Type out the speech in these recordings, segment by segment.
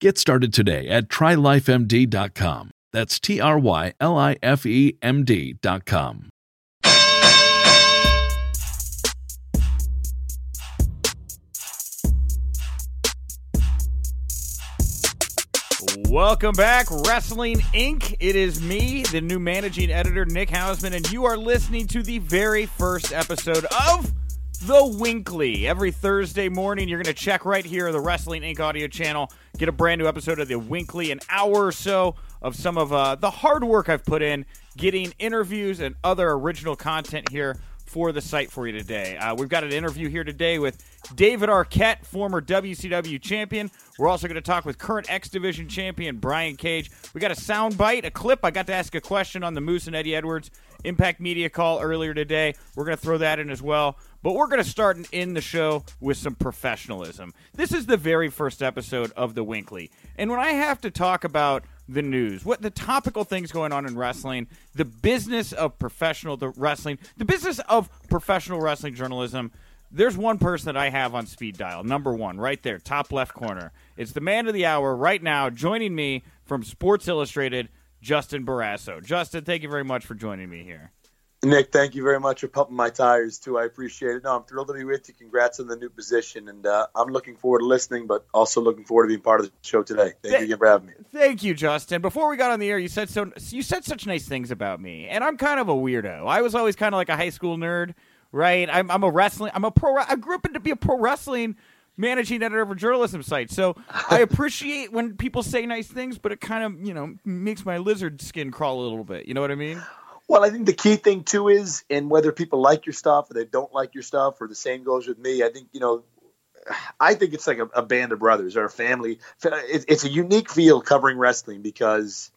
Get started today at trylifemd.com. That's T R Y L I F E M D.com. Welcome back, Wrestling Inc. It is me, the new managing editor, Nick Hausman, and you are listening to the very first episode of The Winkley. Every Thursday morning, you're going to check right here the Wrestling Inc. audio channel, get a brand new episode of The Winkley, an hour or so of some of uh, the hard work I've put in getting interviews and other original content here for the site for you today. Uh, we've got an interview here today with David Arquette, former WCW champion. We're also going to talk with current X Division champion Brian Cage. We got a sound bite, a clip. I got to ask a question on the Moose and Eddie Edwards Impact Media call earlier today. We're going to throw that in as well. But we're going to start and end the show with some professionalism. This is the very first episode of The Winkley. And when I have to talk about the news, what the topical things going on in wrestling, the business of professional the wrestling, the business of professional wrestling journalism. There's one person that I have on speed dial, number one, right there, top left corner. It's the man of the hour right now, joining me from Sports Illustrated, Justin Barrasso. Justin, thank you very much for joining me here. Nick, thank you very much for pumping my tires too. I appreciate it. No, I'm thrilled to be with you. Congrats on the new position, and uh, I'm looking forward to listening, but also looking forward to being part of the show today. Thank you again for having me. Thank you, Justin. Before we got on the air, you said so. You said such nice things about me, and I'm kind of a weirdo. I was always kind of like a high school nerd, right? I'm, I'm a wrestling. I'm a pro. I grew up to be a pro wrestling managing editor of a journalism site. So I appreciate when people say nice things, but it kind of you know makes my lizard skin crawl a little bit. You know what I mean? Well, I think the key thing too is, and whether people like your stuff or they don't like your stuff, or the same goes with me. I think you know, I think it's like a, a band of brothers or a family. It, it's a unique field covering wrestling because,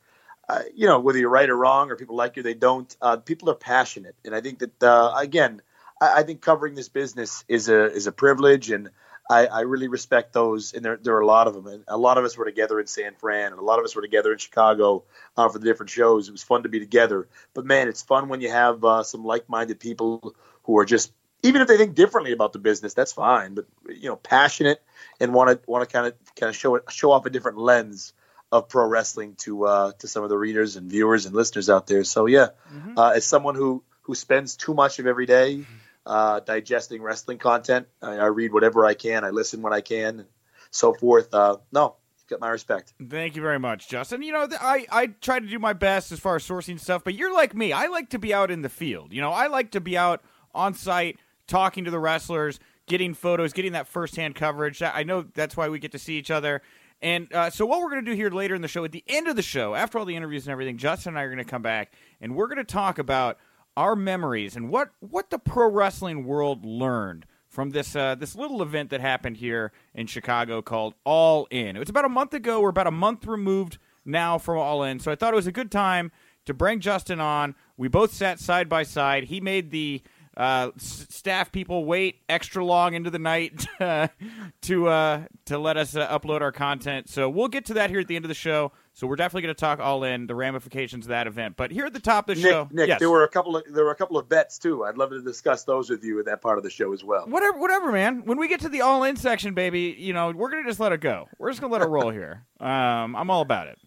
uh, you know, whether you're right or wrong, or people like you, they don't. Uh, people are passionate, and I think that uh, again, I, I think covering this business is a is a privilege and. I, I, really respect those, and there, there are a lot of them. And a lot of us were together in San Fran, and a lot of us were together in Chicago uh, for the different shows. It was fun to be together. But man, it's fun when you have uh, some like-minded people who are just, even if they think differently about the business, that's fine. But you know, passionate and want to want to kind of kind of show it, show off a different lens of pro wrestling to uh, to some of the readers and viewers and listeners out there. So yeah, mm-hmm. uh, as someone who who spends too much of every day uh, digesting wrestling content. I, I, read whatever I can. I listen when I can, and so forth. Uh, no, get my respect. Thank you very much, Justin. You know, I, I try to do my best as far as sourcing stuff, but you're like me. I like to be out in the field. You know, I like to be out on site talking to the wrestlers, getting photos, getting that firsthand coverage. I know that's why we get to see each other. And uh, so, what we're going to do here later in the show, at the end of the show, after all the interviews and everything, Justin and I are going to come back and we're going to talk about our memories and what what the pro wrestling world learned from this uh, this little event that happened here in Chicago called All In. It was about a month ago. We're about a month removed now from All In, so I thought it was a good time to bring Justin on. We both sat side by side. He made the uh, staff people wait extra long into the night to uh, to let us uh, upload our content. So we'll get to that here at the end of the show. So we're definitely going to talk all in the ramifications of that event. But here at the top of the Nick, show, Nick, yes. there were a couple of there were a couple of bets too. I'd love to discuss those with you at that part of the show as well. Whatever, whatever, man. When we get to the all in section, baby, you know we're going to just let it go. We're just going to let it roll here. Um, I'm all about it.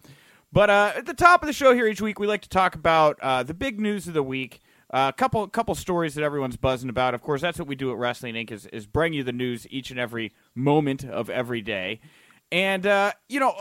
But uh, at the top of the show here each week, we like to talk about uh, the big news of the week. A uh, couple couple stories that everyone's buzzing about. Of course, that's what we do at Wrestling Inc. is, is bring you the news each and every moment of every day. And uh, you know,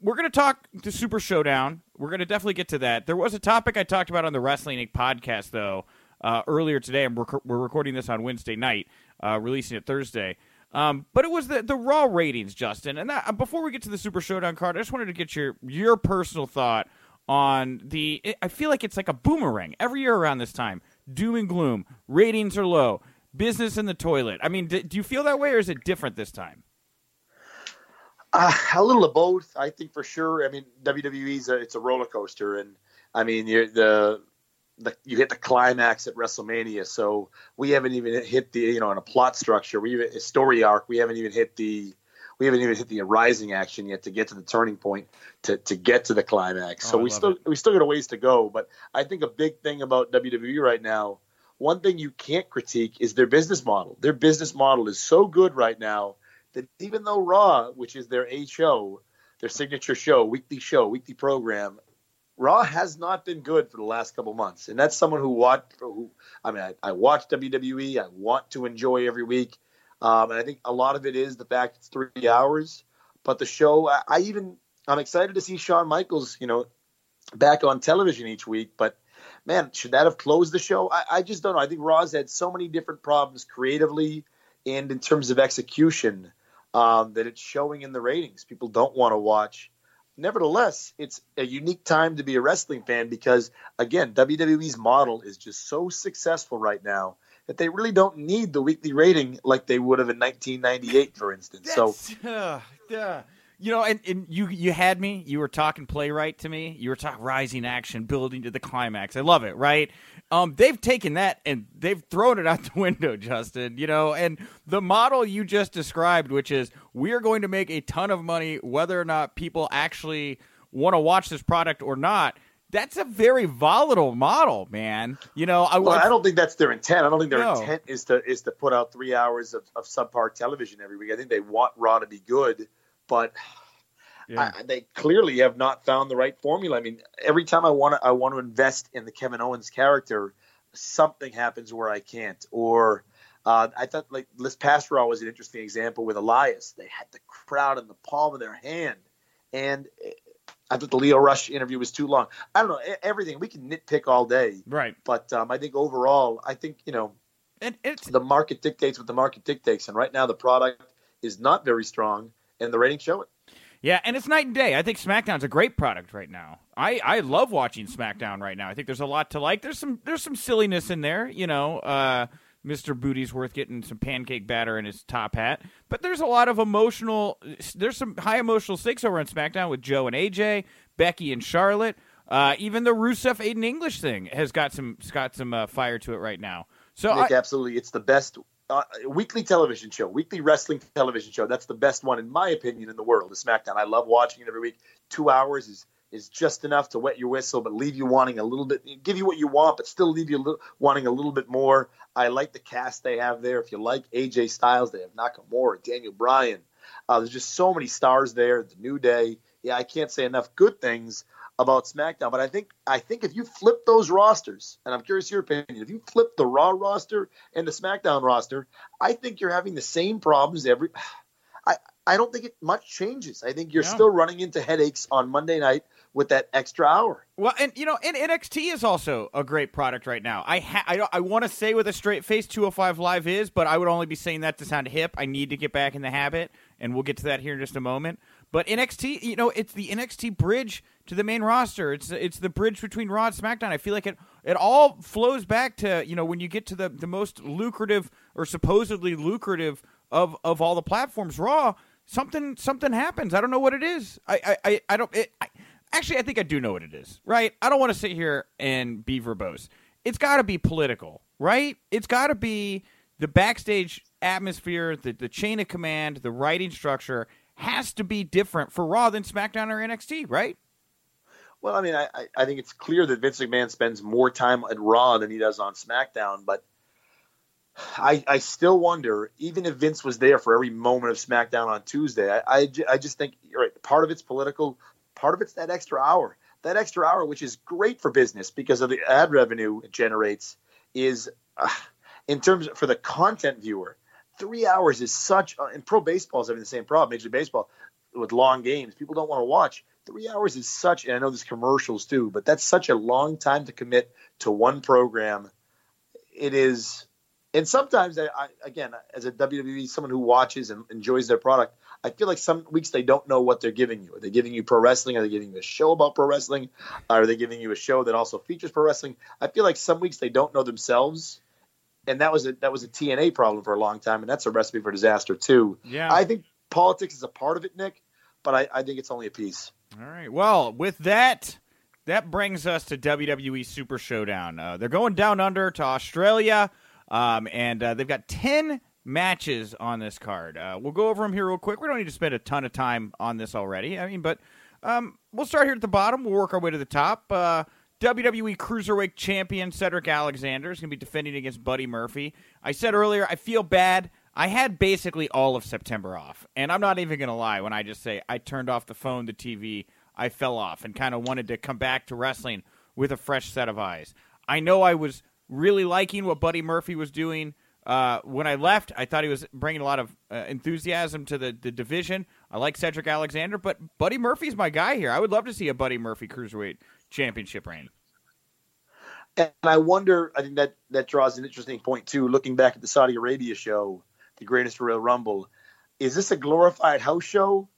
we're going to talk to Super Showdown. We're going to definitely get to that. There was a topic I talked about on the Wrestling Inc. podcast, though, uh, earlier today. And we're, we're recording this on Wednesday night, uh, releasing it Thursday. Um, but it was the the raw ratings, Justin. And that, before we get to the Super Showdown card, I just wanted to get your your personal thought on the. I feel like it's like a boomerang every year around this time. Doom and gloom. Ratings are low. Business in the toilet. I mean, do you feel that way, or is it different this time? Uh, a little of both, I think for sure. I mean, WWE's a, it's a roller coaster, and I mean, you're the the, you hit the climax at WrestleMania, so we haven't even hit the you know in a plot structure, we even a story arc, we haven't even hit the we haven't even hit the rising action yet to get to the turning point to, to get to the climax. Oh, so we still it. we still got a ways to go. But I think a big thing about WWE right now, one thing you can't critique is their business model. Their business model is so good right now that even though Raw, which is their A show, their signature show, weekly show, weekly program, Raw has not been good for the last couple months, and that's someone who watched. Who I mean, I, I watch WWE. I want to enjoy every week, um, and I think a lot of it is the fact it's three hours. But the show, I, I even I'm excited to see Shawn Michaels, you know, back on television each week. But man, should that have closed the show? I, I just don't know. I think Raw's had so many different problems creatively and in terms of execution um, that it's showing in the ratings. People don't want to watch nevertheless, it's a unique time to be a wrestling fan because, again, WWE's model is just so successful right now that they really don't need the weekly rating like they would have in 1998, for instance. so, uh, uh, you know, and, and you you had me. You were talking playwright to me. You were talking rising action, building to the climax. I love it, right? Um, they've taken that and they've thrown it out the window, Justin. You know, and the model you just described, which is we're going to make a ton of money whether or not people actually want to watch this product or not. That's a very volatile model, man. You know, I, well, I don't think that's their intent. I don't think their no. intent is to is to put out three hours of, of subpar television every week. I think they want Raw to be good but yeah. I, they clearly have not found the right formula. I mean, every time I want to, I want to invest in the Kevin Owens character, something happens where I can't. Or uh, I thought like this past Raw was an interesting example with Elias. They had the crowd in the palm of their hand, and I thought the Lio Rush interview was too long. I don't know everything. We can nitpick all day, right? But um, I think overall, I think you know, and it's the market dictates what the market dictates, and right now the product is not very strong and the ratings show it. Yeah, and it's night and day. I think SmackDown's a great product right now. I, I love watching SmackDown right now. I think there's a lot to like. There's some there's some silliness in there, you know. Uh, Mr. Booty's worth getting some pancake batter in his top hat, but there's a lot of emotional. There's some high emotional stakes over on SmackDown with Joe and AJ, Becky and Charlotte. Uh, even the Rusev Aiden English thing has got some got some uh, fire to it right now. So Nick, I, absolutely, it's the best uh, weekly television show, weekly wrestling television show. That's the best one, in my opinion, in the world. Is SmackDown. I love watching it every week. Two hours is is just enough to wet your whistle, but leave you wanting a little bit, give you what you want, but still leave you little, wanting a little bit more. I like the cast they have there. If you like AJ Styles, they have Nakamura, Daniel Bryan. Uh, there's just so many stars there. The New Day. Yeah, I can't say enough good things about SmackDown. But I think I think if you flip those rosters, and I'm curious your opinion, if you flip the Raw roster and the SmackDown roster, I think you're having the same problems every. I I don't think it much changes. I think you're still running into headaches on Monday night with that extra hour. Well, and you know, and NXT is also a great product right now. I ha- I, I want to say with a straight face 205 Live is, but I would only be saying that to sound hip. I need to get back in the habit, and we'll get to that here in just a moment. But NXT, you know, it's the NXT bridge to the main roster. It's it's the bridge between Raw and SmackDown. I feel like it it all flows back to you know when you get to the the most lucrative or supposedly lucrative of of all the platforms, Raw. Something something happens. I don't know what it is. I I I don't. It, I, actually, I think I do know what it is. Right? I don't want to sit here and be verbose. It's got to be political, right? It's got to be the backstage atmosphere, the the chain of command, the writing structure has to be different for Raw than SmackDown or NXT, right? Well, I mean, I, I think it's clear that Vince McMahon spends more time at Raw than he does on SmackDown, but I, I still wonder, even if Vince was there for every moment of SmackDown on Tuesday, I, I, I just think right, part of it's political, part of it's that extra hour. That extra hour, which is great for business because of the ad revenue it generates, is uh, in terms of, for the content viewer three hours is such, uh, and pro baseball is having the same problem. Major League Baseball with long games, people don't want to watch. Three hours is such, and I know there's commercials too, but that's such a long time to commit to one program. it is, and sometimes I, I again as a WWE someone who watches and enjoys their product, I feel like some weeks they don't know what they're giving you. Are they giving you pro wrestling? Are they giving you a show about pro wrestling? Are they giving you a show that also features pro wrestling? I feel like some weeks they don't know themselves, and that was a that was a TNA problem for a long time, and that's a recipe for disaster too. Yeah. I think politics is a part of it, Nick, but I, I think it's only a piece. All right. Well, with that, that brings us to WWE Super Showdown. Uh, they're going down under to Australia, um, and uh, they've got 10 matches on this card. Uh, we'll go over them here real quick. We don't need to spend a ton of time on this already. I mean, but um, we'll start here at the bottom. We'll work our way to the top. Uh, WWE Cruiserweight Champion Cedric Alexander is going to be defending against Buddy Murphy. I said earlier, I feel bad. I had basically all of September off, and I'm not even going to lie when I just say I turned off the phone, the TV, I fell off, and kind of wanted to come back to wrestling with a fresh set of eyes. I know I was really liking what Buddy Murphy was doing. Uh, when I left, I thought he was bringing a lot of uh, enthusiasm to the, the division. I like Cedric Alexander, but Buddy Murphy's my guy here. I would love to see a Buddy Murphy Cruiserweight Championship reign. And I wonder, I think that that draws an interesting point too. Looking back at the Saudi Arabia show, the Greatest Royal Rumble, is this a glorified house show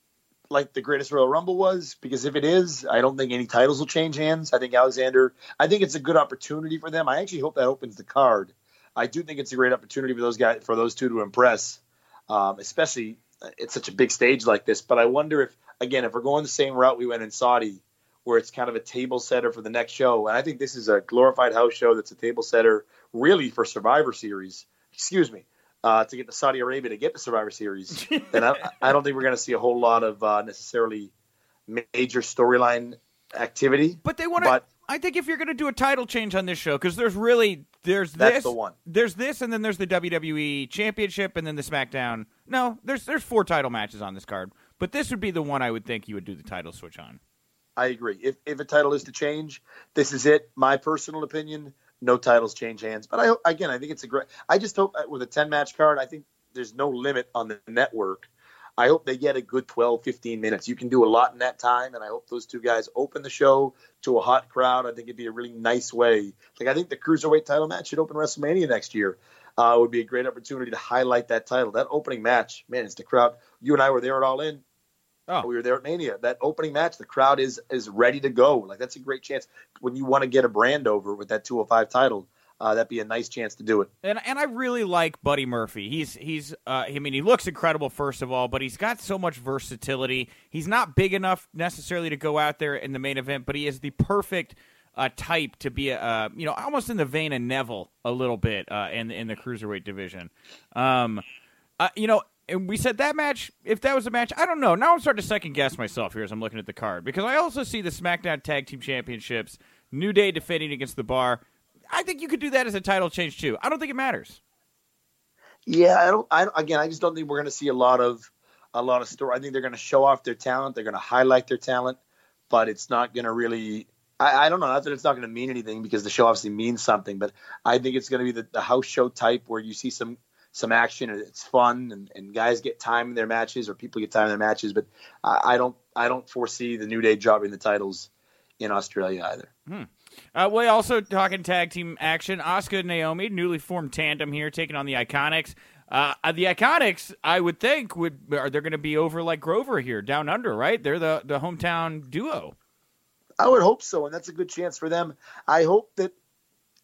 like the Greatest Royal Rumble was? Because if it is, I don't think any titles will change hands. I think Alexander, I think it's a good opportunity for them. I actually hope that opens the card. I do think it's a great opportunity for those guys, for those two to impress, um, especially it's such a big stage like this. But I wonder if, again, if we're going the same route we went in Saudi, where it's kind of a table setter for the next show. And I think this is a glorified house show that's a table setter really for Survivor Series. Excuse me. Uh, to get to Saudi Arabia to get the Survivor Series, and I, I don't think we're going to see a whole lot of uh, necessarily major storyline activity. But they want to. I think if you're going to do a title change on this show, because there's really there's That's this, the one. there's this, and then there's the WWE Championship, and then the SmackDown. No, there's there's four title matches on this card, but this would be the one I would think you would do the title switch on. I agree. If if a title is to change, this is it. My personal opinion: no titles change hands. But I again, I think it's a great. I just hope with a ten match card, I think there's no limit on the network. I hope they get a good 12, 15 minutes. You can do a lot in that time, and I hope those two guys open the show to a hot crowd. I think it'd be a really nice way. Like I think the cruiserweight title match should open WrestleMania next year. Uh, would be a great opportunity to highlight that title. That opening match, man, it's the crowd. You and I were there at All In. Oh. We were there at Mania. That opening match, the crowd is is ready to go. Like that's a great chance when you want to get a brand over with that 205 title. Uh, that'd be a nice chance to do it. And and I really like Buddy Murphy. He's he's uh, I mean he looks incredible first of all, but he's got so much versatility. He's not big enough necessarily to go out there in the main event, but he is the perfect uh, type to be a uh, you know almost in the vein of Neville a little bit uh, in in the cruiserweight division. Um, uh, you know. And we said that match, if that was a match, I don't know. Now I'm starting to second guess myself here as I'm looking at the card because I also see the SmackDown Tag Team Championships, New Day defending against the Bar. I think you could do that as a title change too. I don't think it matters. Yeah, I don't. I again, I just don't think we're going to see a lot of a lot of story. I think they're going to show off their talent. They're going to highlight their talent, but it's not going to really. I, I don't know. Not that it's not going to mean anything because the show obviously means something, but I think it's going to be the, the house show type where you see some some action and it's fun and, and guys get time in their matches or people get time in their matches. But I, I don't. I don't foresee the New Day dropping the titles in Australia either. Uh, we also talking tag team action. Asuka and Naomi, newly formed tandem here, taking on the Iconics. Uh, uh, the Iconics, I would think, would are they going to be over like Grover here, down under, right? They're the the hometown duo. I would hope so, and that's a good chance for them. I hope that.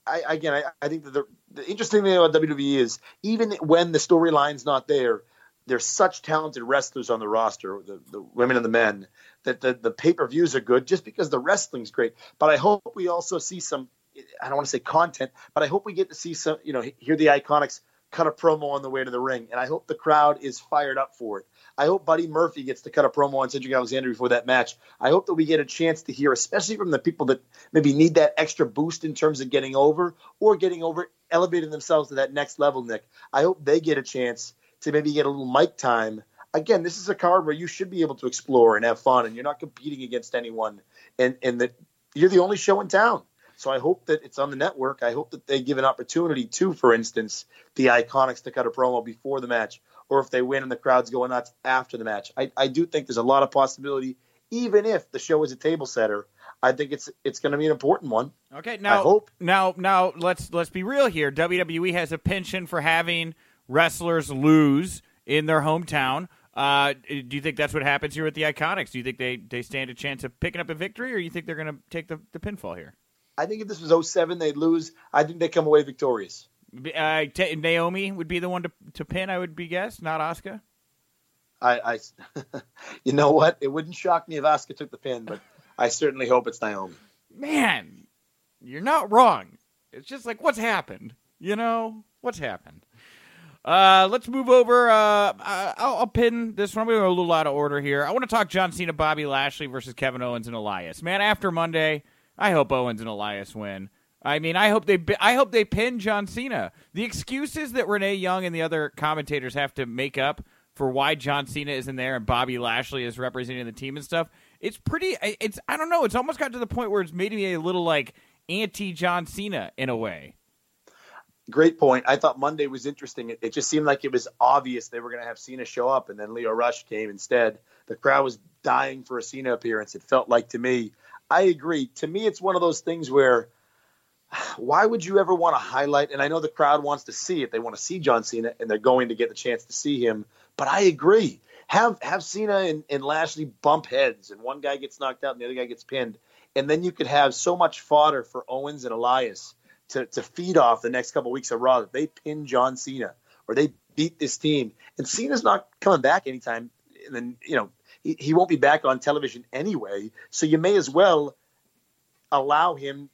I again, I, I think that the, the interesting thing about WWE is even when the storyline's not there, there's such talented wrestlers on the roster, the, the women and the men, that the, the pay per views are good just because the wrestling's great. But I hope we also see some. I don't want to say content, but I hope we get to see some. You know, hear the Iconics cut a promo on the way to the ring, and I hope the crowd is fired up for it. I hope Buddy Murphy gets to cut a promo on Cedric Alexander before that match. I hope that we get a chance to hear, especially from the people that maybe need that extra boost in terms of getting over or getting over, elevating themselves to that next level, Nick. I hope they get a chance to maybe get a little mic time. Again, this is a card where you should be able to explore and have fun, and you're not competing against anyone, and and that you're the only show in town. So I hope that it's on the network. I hope that they give an opportunity to, for instance, the Iconics to cut a promo before the match, or if they win and the crowd's going nuts after the match. I, I do think there's a lot of possibility, even if the show is a table setter. I think it's it's going to be an important one. Okay, now I hope. now now let's let's be real here. WWE has a penchant for having wrestlers lose in their hometown. Uh, do you think that's what happens here with the Iconics? Do you think they, they stand a chance of picking up a victory, or you think they're going to take the, the pinfall here? I think if this was 07, they'd lose. I think they come away victorious. Uh, t- Naomi would be the one to, to pin, I would be guess, not Asuka. I, I you know what? It wouldn't shock me if Asuka took the pin, but I certainly hope it's Naomi. Man, you're not wrong. It's just like what's happened. You know what's happened. Uh, let's move over. Uh, I'll, I'll, pin this one. We're a little out of order here. I want to talk John Cena, Bobby Lashley versus Kevin Owens and Elias. Man, after Monday, I hope Owens and Elias win. I mean, I hope they I hope they pin John Cena. The excuses that Renee Young and the other commentators have to make up for why John Cena isn't there and Bobby Lashley is representing the team and stuff. It's pretty. It's I don't know. It's almost got to the point where it's made me a little like anti John Cena in a way great point. I thought Monday was interesting. It, it just seemed like it was obvious they were going to have Cena show up, and then Lio Rush came instead. The crowd was dying for a Cena appearance. It felt like to me. I agree. To me, it's one of those things where why would you ever want to highlight? And I know the crowd wants to see it. They want to see John Cena, and they're going to get the chance to see him. But I agree. Have have Cena and, and Lashley bump heads, and one guy gets knocked out and the other guy gets pinned, and then you could have so much fodder for Owens and Elias to, to feed off the next couple of weeks of Raw that they pin John Cena or they beat this team. And Cena's not coming back anytime. And then, you know, he, won't be back on television anyway. So you may as well allow him,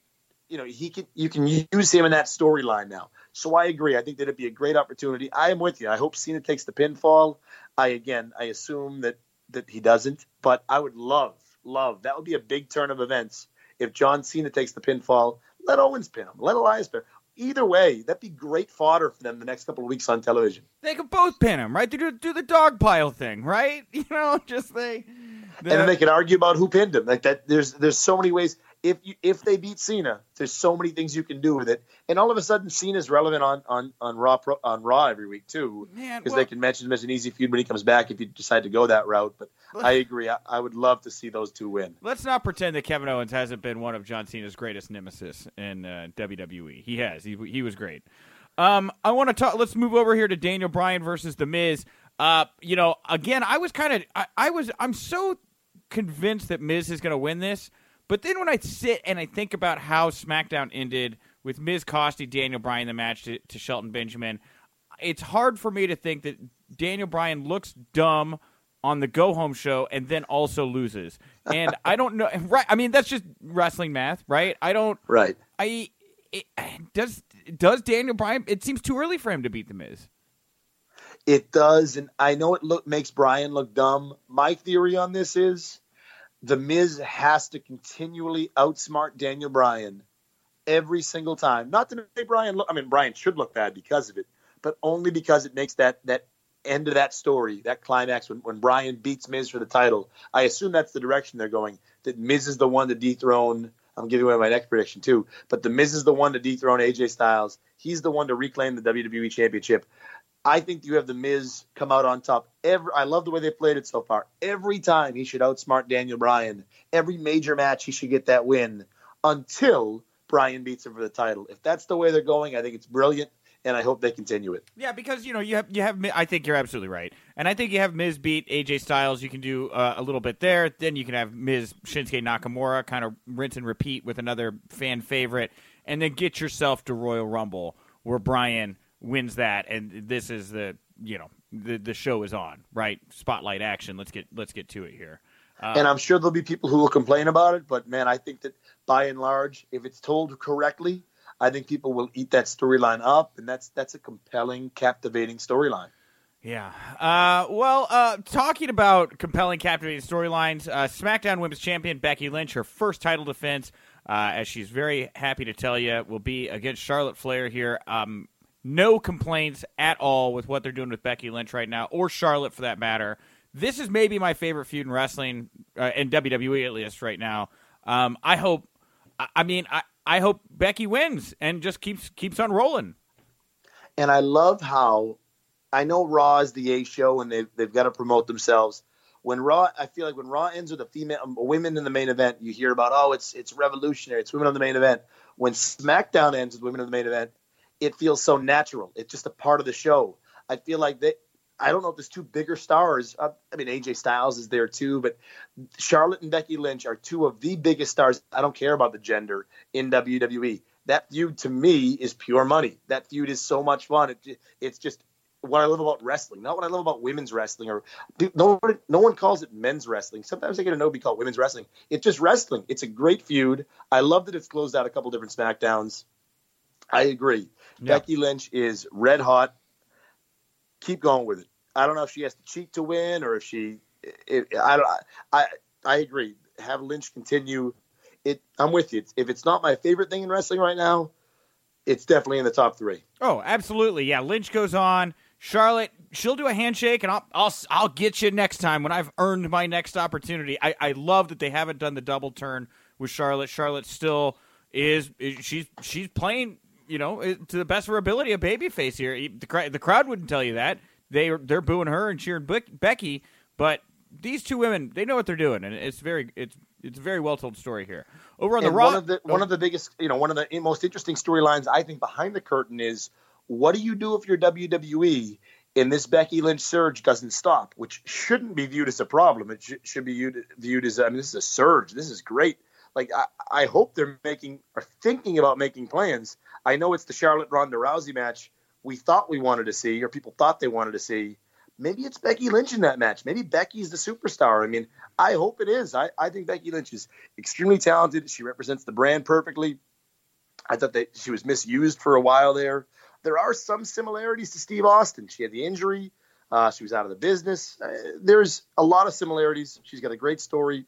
you know, he can you can use him in that storyline now. So I agree. I think that it'd be a great opportunity. I am with you. I hope Cena takes the pinfall. I again I assume that that he doesn't, but I would love, love that would be a big turn of events if John Cena takes the pinfall let Owens pin him. Let Elias pin him. Either way, that'd be great fodder for them the next couple of weeks on television. They could both pin him, right? They do, do the dog pile thing, right? You know, just they. And then they can argue about who pinned him. Like that, there's there's so many ways. If you, if they beat Cena, there's so many things you can do with it. And all of a sudden, Cena's relevant on on on Raw on Raw every week too, because well, they can mention him as an easy feud when he comes back if you decide to go that route. But I agree. I, I, would love to see those two win. Let's not pretend that Kevin Owens hasn't been one of John Cena's greatest nemesis in uh, WWE. He has. He he was great. Um, I want to talk. Let's move over here to Daniel Bryan versus The Miz. Uh, you know, again, I was kind of, I, I was, I'm so convinced that Miz is going to win this. But then when I sit and I think about how SmackDown ended with Miz costing Daniel Bryan the match to, to Shelton Benjamin, it's hard for me to think that Daniel Bryan looks dumb on the go home show and then also loses. And I don't know. Right? I mean, that's just wrestling math, right? I don't. Right. I it, does does Daniel Bryan? It seems too early for him to beat the Miz. It does, and I know it look makes Bryan look dumb. My theory on this is the Miz has to continually outsmart Daniel Bryan every single time. Not to make Bryan look. I mean, Bryan should look bad because of it, but only because it makes that that end of that story, that climax when, when Bryan beats Miz for the title. I assume that's the direction they're going. That Miz is the one to dethrone. I'm giving away my next prediction too, but the Miz is the one to dethrone AJ Styles. He's the one to reclaim the WWE Championship. I think you have the Miz come out on top. Every I love the way they played it so far. Every time he should outsmart Daniel Bryan. Every major match he should get that win until Bryan beats him for the title. If that's the way they're going, I think it's brilliant and I hope they continue it. Yeah, because you know you have you have I think you're absolutely right, and I think you have Miz beat AJ Styles. You can do uh, a little bit there. Then you can have Miz Shinsuke Nakamura kind of rinse and repeat with another fan favorite, and then get yourself to Royal Rumble where Bryan wins that, and this is the you know the the show is on right spotlight action. Let's get let's get to it here. Uh, and I'm sure there'll be people who will complain about it, but man, I think that by and large, if it's told correctly, I think people will eat that storyline up, and that's that's a compelling, captivating storyline. Yeah. Uh, well, uh, talking about compelling, captivating storylines, uh, SmackDown Women's Champion Becky Lynch, her first title defense, uh, as she's very happy to tell you, will be against Charlotte Flair here. Um, no complaints at all with what they're doing with Becky Lynch right now, or Charlotte for that matter. This is maybe my favorite feud in wrestling, uh, in WWE at least right now. Um, I hope. I mean, I, I hope Becky wins and just keeps keeps on rolling. And I love how I know Raw is the A show and they've they've got to promote themselves. When Raw, I feel like when Raw ends with a female, women in the main event, you hear about oh, it's it's revolutionary, it's women on the main event. When SmackDown ends with women in the main event, it feels so natural. It's just a part of the show. I feel like they. I don't know if there's two bigger stars. Uh, I mean, AJ Styles is there too, but Charlotte and Becky Lynch are two of the biggest stars. I don't care about the gender in WWE. That feud to me is pure money. That feud is so much fun. It, it's just what I love about wrestling, not what I love about women's wrestling. Or no one, no one calls it men's wrestling. Sometimes I get a no be called women's wrestling. It's just wrestling. It's a great feud. I love that it's closed out a couple different Smackdowns. I agree. Yeah. Becky Lynch is red hot. Keep going with it. I don't know if she has to cheat to win or if she. It, I don't. I I agree. Have Lynch continue. It. I'm with you. If it's not my favorite thing in wrestling right now, it's definitely in the top three. Oh, absolutely. Yeah, Lynch goes on. Charlotte, she'll do a handshake, and I'll I'll I'll get you next time when I've earned my next opportunity. I, I love that they haven't done the double turn with Charlotte. Charlotte still is, is she's she's playing you know to the best of her ability a babyface here. The, the crowd wouldn't tell you that they they're booing her and cheering Becky, but these two women they know what they're doing, and it's very it's it's a very well told story here. Over on and the Raw, one of the one of the biggest you know one of the most interesting storylines I think behind the curtain is what do you do if you're WWE and this Becky Lynch surge doesn't stop, which shouldn't be viewed as a problem. It sh- should be viewed, viewed as I mean, this is a surge. This is great. Like I, I hope they're making or thinking about making plans. I know it's the Charlotte Ronda Rousey match we thought we wanted to see, or people thought they wanted to see. Maybe it's Becky Lynch in that match. Maybe Becky's the superstar. I mean, I hope it is. I, I think Becky Lynch is extremely talented. She represents the brand perfectly. I thought that she was misused for a while there there are some similarities to Steve Austin. She had the injury. Uh, she was out of the business. Uh, there's a lot of similarities. She's got a great story.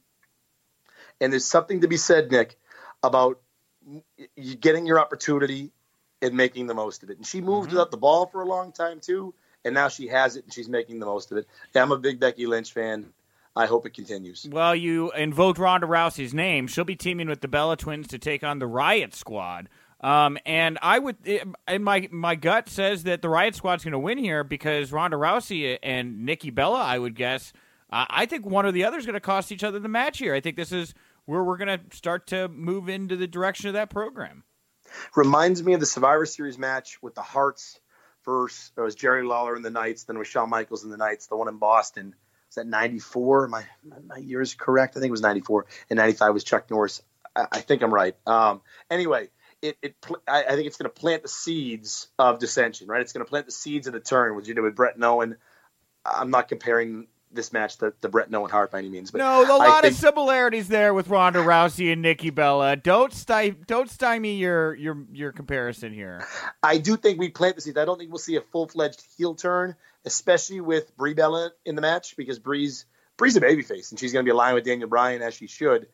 And there's something to be said, Nick, about getting your opportunity and making the most of it. And she moved mm-hmm. without the ball for a long time, too. And now she has it and she's making the most of it. I'm a big Becky Lynch fan. I hope it continues. Well, you invoked Ronda Rousey's name. She'll be teaming with the Bella Twins to take on the Riot Squad. Um, and I would, eh, and my my gut says that the Riot Squad's going to win here because Ronda Rousey and Nikki Bella, I would guess. Uh, I think one or the other is going to cost each other the match here. I think this is where we're going to start to move into the direction of that program. Reminds me of the Survivor Series match with the Hearts versus it was Jerry Lawler in the Knights, then with Shawn Michaels in the Knights, the one in Boston. Was that 94? My, my year is correct. I think it was 94. And 95 was Chuck Norris. I, I think I'm right. Um, anyway, it, it I, I think it's going to plant the seeds of dissension, right? It's going to plant the seeds of the turn with you did with Bret and Owen. I'm not comparing this match the Bret and Owen Hart by any means, but no, a lot think, of similarities there with Ronda Rousey and Nikki Bella. Don't sty, don't stymie your your your comparison here. I do think we plant the seeds. I don't think we'll see a full fledged heel turn, especially with Brie Bella in the match because Brie's Brie's a babyface and she's going to be aligned with Daniel Bryan as she should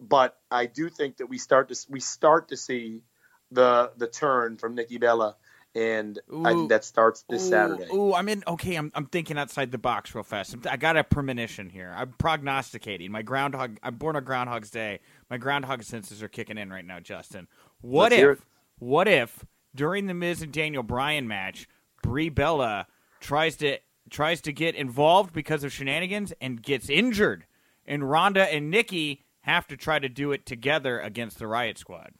but I do think that we start to we start to see the the turn from Nikki Bella, and I think that starts this ooh, Saturday. Ooh, I'm in. Okay, I'm I'm thinking outside the box real fast. I got a premonition here. I'm prognosticating. My groundhog. I'm born on Groundhog's Day. My groundhog senses are kicking in right now, Justin. What Let's if? What if during the Miz and Daniel Bryan match, Brie Bella tries to tries to get involved because of shenanigans and gets injured, and Ronda and Nikki have to try to do it together against the Riot Squad.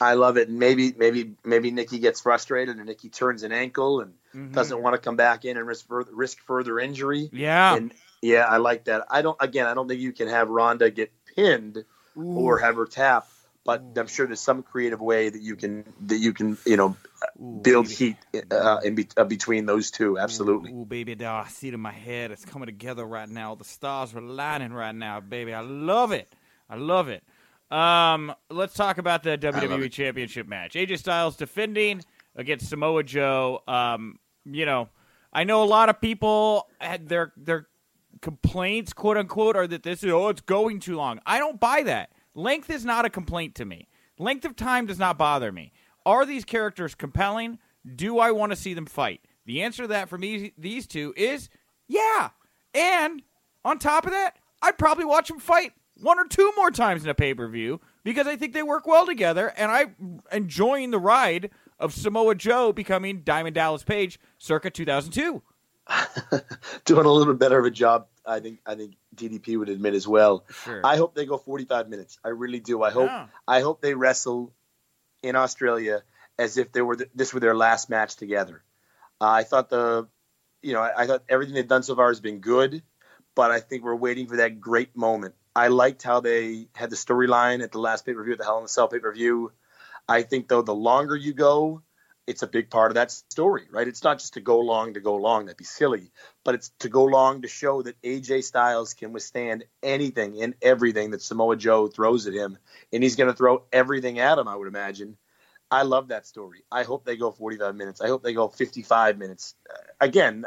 I love it. Maybe, maybe, maybe Nikki gets frustrated and Nikki turns an ankle and mm-hmm. doesn't want to come back in and risk further, risk further injury. Yeah, and yeah, I like that. I don't. Again, I don't think you can have Ronda get pinned Ooh. or have her tap but I'm sure there's some creative way that you can that you can you know Ooh, build baby. heat uh, in be, uh, between those two. Absolutely. Ooh, baby, I see it in my head. It's coming together right now. The stars are lining right now, baby. I love it. I love it. Um, let's talk about the WWE Championship match. AJ Styles defending against Samoa Joe. Um, you know, I know a lot of people had their their complaints, quote unquote, are that this is oh it's going too long. I don't buy that. Length is not a complaint to me. Length of time does not bother me. Are these characters compelling? Do I want to see them fight? The answer to that for me, these two, is yeah. And on top of that, I'd probably watch them fight one or two more times in a pay per view because I think they work well together, and I'm enjoying the ride of Samoa Joe becoming Diamond Dallas Page circa 2002. doing a little bit better of a job. I think I think DDP would admit as well. Sure. I hope they go 45 minutes. I really do. I hope Yeah. I hope they wrestle in Australia as if they were th- this were their last match together. Uh, I thought the you know I, I thought everything they've done so far has been good, but I think we're waiting for that great moment. I liked how they had the storyline at the last pay per view, at the Hell in a Cell pay per view. I think though the longer you go, it's a big part of that story, right? It's not just to go long to go long, that'd be silly, but it's to go long to show that AJ Styles can withstand anything and everything that Samoa Joe throws at him, and he's going to throw everything at him, I would imagine. I love that story. I hope they go 45 minutes. I hope they go 55 minutes. Again,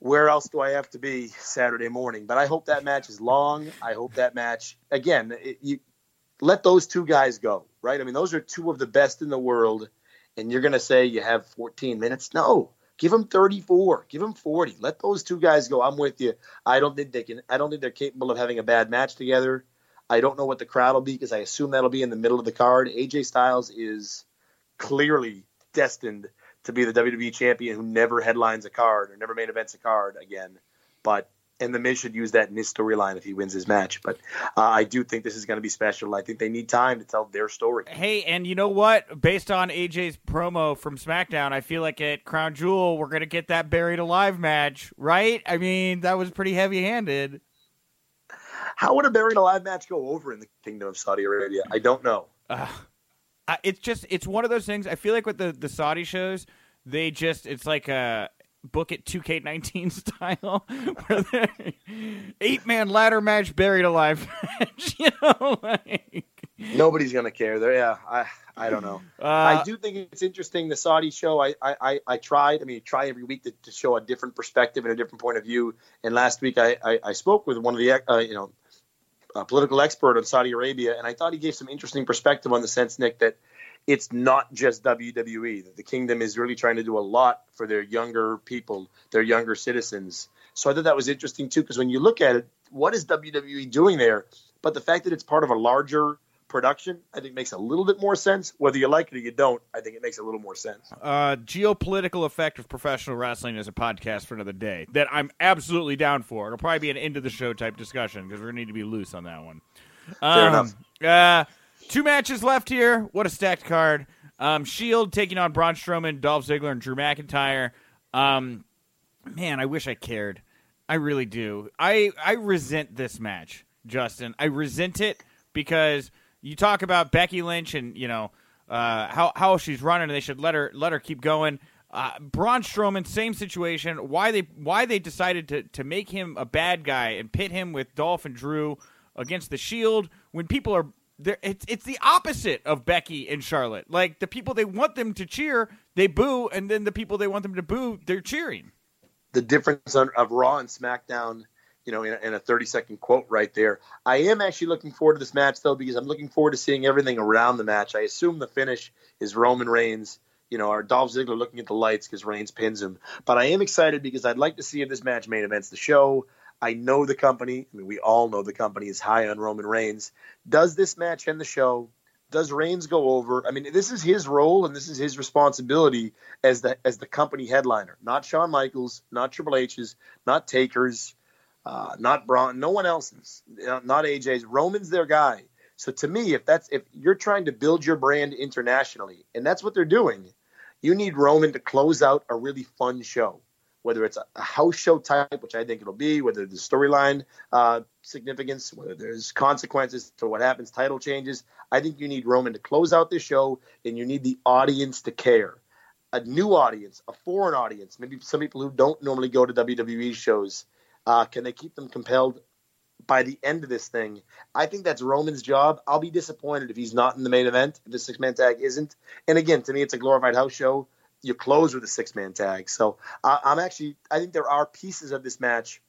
where else do I have to be Saturday morning? But I hope that match is long. I hope that match again. It, you let those two guys go, right? I mean, those are two of the best in the world, and you're going to say you have 14 minutes? No, give them 34, give them 40. Let those two guys go. I'm with you. I don't think they can. I don't think they're capable of having a bad match together. I don't know what the crowd will be because I assume that'll be in the middle of the card. AJ Styles is clearly destined to be the WWE champion who never headlines a card or never main events a card again. But and the Miz should use that in his storyline if he wins his match. But uh, I do think this is going to be special. I think they need time to tell their story. Hey, and you know what? Based on AJ's promo from SmackDown, I feel like at Crown Jewel we're gonna get that buried alive match, right? I mean, that was pretty heavy handed. How would a buried alive match go over in the Kingdom of Saudi Arabia? I don't know. Uh, it's just it's one of those things. I feel like with the the Saudi shows, they just it's like a book it 2K19 style, where they eight man ladder match, buried alive match. You know, like Nobody's going to care. There, yeah, I I don't know. uh, I do think it's interesting. The Saudi show, I I, I, I tried. I mean, try every week to, to show a different perspective and a different point of view. And last week, I I, I spoke with one of the uh, you know a political expert on Saudi Arabia, and I thought he gave some interesting perspective on the sense, Nick, that it's not just WWE. That the kingdom is really trying to do a lot for their younger people, their younger citizens. So I thought that was interesting too, because when you look at it, what is WWE doing there? But the fact that it's part of a larger production, I think makes a little bit more sense. Whether you like it or you don't, I think it makes a little more sense. uh, geopolitical effect of professional wrestling is a podcast for another day that I'm absolutely down for. It'll probably be an end of the show type discussion because we're gonna need to be loose on that one. Fair Um, Uh, two matches left here. What a stacked card. Um, Shield taking on Braun Strowman, Dolph Ziggler, and Drew McIntyre. Um, man, I wish I cared. I really do. I I resent this match, Justin. I resent it because you talk about Becky Lynch and you know uh, how how she's running, and they should let her let her keep going. Uh, Braun Strowman, same situation. Why they why they decided to to make him a bad guy and pit him with Dolph and Drew against the Shield when people are there. It's it's the opposite of Becky and Charlotte. Like the people they want them to cheer, they boo, and then the people they want them to boo, they're cheering. the difference of Raw and SmackDown, you know, in a, in a 30 second quote right there. I am actually looking forward to this match, though, because I'm looking forward to seeing everything around the match. I assume the finish is Roman Reigns, you know, or Dolph Ziggler looking at the lights because Reigns pins him. But I am excited because I'd like to see if this match main events the show. I know the company. I mean, we all know the company is high on Roman Reigns. Does this match end the show? Does Reigns go over? I mean, this is his role and this is his responsibility as the as the company headliner, not Shawn Michaels, not Triple H's, not Taker's, uh, not Braun, no one else's, uh, not AJ's. Roman's their guy. So to me, if that's if you're trying to build your brand internationally, and that's what they're doing, you need Roman to close out a really fun show. Whether it's a, house show type, which I think it'll be, whether the storyline uh, significance, whether there's consequences to what happens, title changes, I think you need Roman to close out the show, and you need the audience to care. A new audience, a foreign audience, maybe some people who don't normally go to WWE shows, uh, can they keep them compelled by the end of this thing? I think that's Roman's job. I'll be disappointed if he's not in the main event, if the six man tag isn't. And again, to me, it's a glorified house show. You close with a six man tag. So I I'm actually, I think there are pieces of this match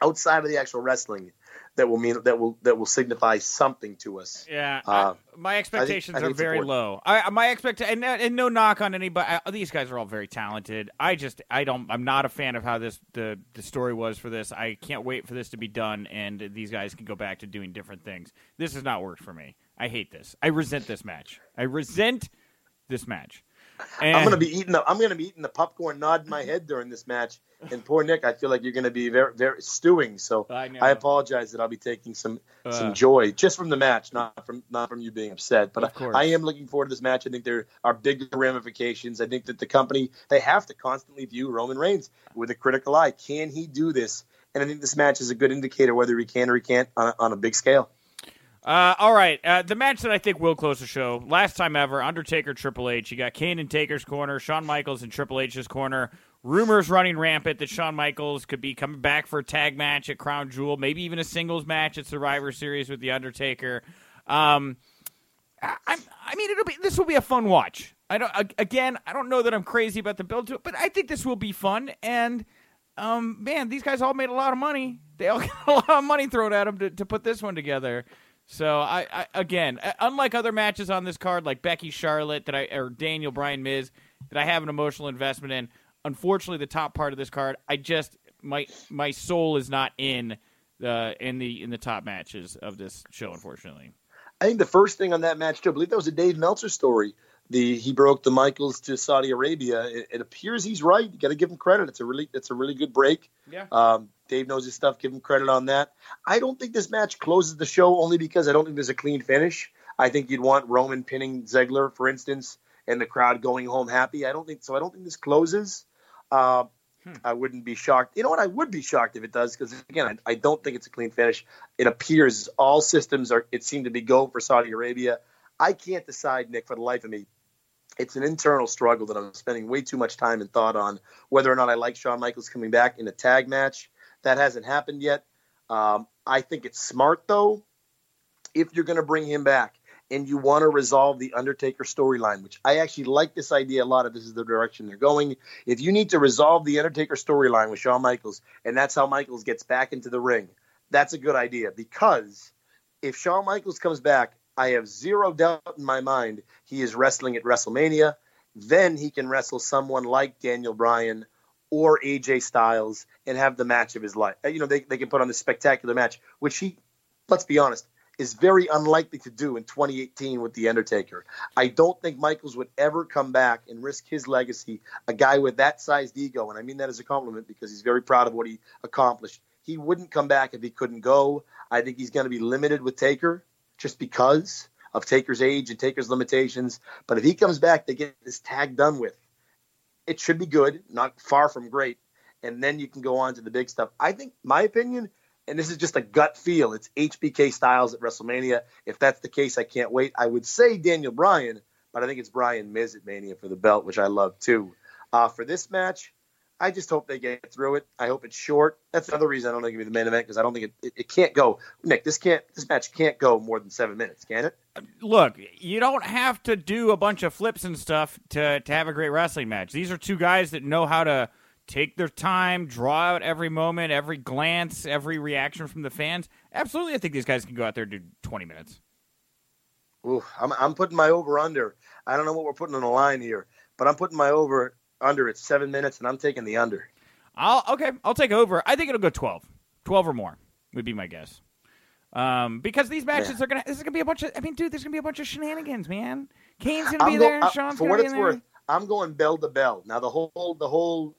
outside of the actual wrestling that will mean that will that will signify something to us. Yeah, Uh, I- my expectations I think are very important. low. I my expect and, no- and no knock on anybody. uh, These guys are all very talented. I just I don't I'm not a fan of how this the the story was for this. I can't wait for this to be done and these guys can go back to doing different things. This has not worked for me. I hate this. I resent this match. I resent this match. And- I'm gonna be eating the I'm gonna be eating the popcorn, nodding my head during this match. And poor Nick, I feel like you're gonna be very very stewing. So I. I apologize that I'll be taking some Uh. some joy just from the match, not from not from you being upset. But I, I am looking forward to this match. I think there are bigger ramifications. I think that the company they have to constantly view Roman Reigns with a critical eye. Can he do this? And I think this match is a good indicator whether he can or he can't on a, on a big scale. Uh, all right, uh, the match that I think will close the show. Last time ever, Undertaker, Triple H. You got Kane in Taker's corner, Shawn Michaels in Triple H's corner. Rumors running rampant that Shawn Michaels could be coming back for a tag match at Crown Jewel, maybe even a singles match at Survivor Series with the Undertaker. Um, I, I'm- mean, it'll be this will be a fun watch. I don't again, I don't know that I'm crazy about the build to it, but I think this will be fun. And um, man, these guys all made a lot of money. They all got a lot of money thrown at them to, to put this one together. So I, I again, uh, unlike other matches on this card, like Becky Charlotte that I or Daniel Bryan Miz that I have an emotional investment in. Unfortunately, the top part of this card, I just my my soul is not in the in the in the top matches of this show. Unfortunately, I think the first thing on that match, too, I believe that was a Dave Meltzer story. The he broke the Michaels to Saudi Arabia. It, it appears he's right. You got to give him credit. It's a really it's a really good break. Yeah. Um, Dave knows his stuff. Give him credit on that. I don't think this match closes the show only because I don't think there's a clean finish. I think you'd want Roman pinning Ziggler, for instance, and the crowd going home happy. I don't think so. I don't think this closes. Uh, I wouldn't be shocked. You know what? I would be shocked if it does because again, I, I don't think it's a clean finish. It appears all systems are. It seemed to be go for Saudi Arabia. I can't decide, Nick, for the life of me. It's an internal struggle that I'm spending way too much time and thought on whether or not I like Shawn Michaels coming back in a tag match. That hasn't happened yet. Um, I think it's smart though if you're going to bring him back and you want to resolve the Undertaker storyline, which I actually like this idea a lot if this is the direction they're going. If you need to resolve the Undertaker storyline with Shawn Michaels, and that's how Michaels gets back into the ring, that's a good idea because if Shawn Michaels comes back, I have zero doubt in my mind he is wrestling at WrestleMania. Then he can wrestle someone like Daniel Bryan or AJ Styles and have the match of his life. Uh, you know, they, they can put on this spectacular match, which he, let's be honest, is very unlikely to do in 2018 with The Undertaker. I don't think Michaels would ever come back and risk his legacy, a guy with that sized ego, and I mean that as a compliment because he's very proud of what he accomplished. He wouldn't come back if he couldn't go. I think he's going to be limited with Taker just because of Taker's age and Taker's limitations. But if he comes back, they get this tag done with. It should be good, not far from great. And then you can go on to the big stuff. I think, my opinion, and this is just a gut feel, it's HBK Styles at WrestleMania. If that's the case, I can't wait. I would say Daniel Bryan, but I think it's Bryan Miz at Mania for the belt, which I love too. Uh, for this match, I just hope they get through it. I hope it's short. That's another reason I don't think it'll be the main event because I don't think it, it, it can't go. Nick, this can't this match can't go more than seven minutes, can it? look, you don't have to do a bunch of flips and stuff to to have a great wrestling match. These are two guys that know how to take their time, draw out every moment, every glance, every reaction from the fans. Absolutely, I think these guys can go out there and do 20 minutes. Ooh, I'm, I'm putting my over under. I don't know what we're putting on the line here, but I'm putting my over under at seven minutes, and I'm taking the under. I'll okay, I'll take over. I think it'll go 12. 12 or more would be my guess. Um, because these matches are gonna this is gonna be a bunch of I mean, dude, there's gonna be a bunch of shenanigans, man. Kane's gonna be I'm go- there, uh, Sean's for what be it's there. worth, I'm going bell to bell. Now the whole the whole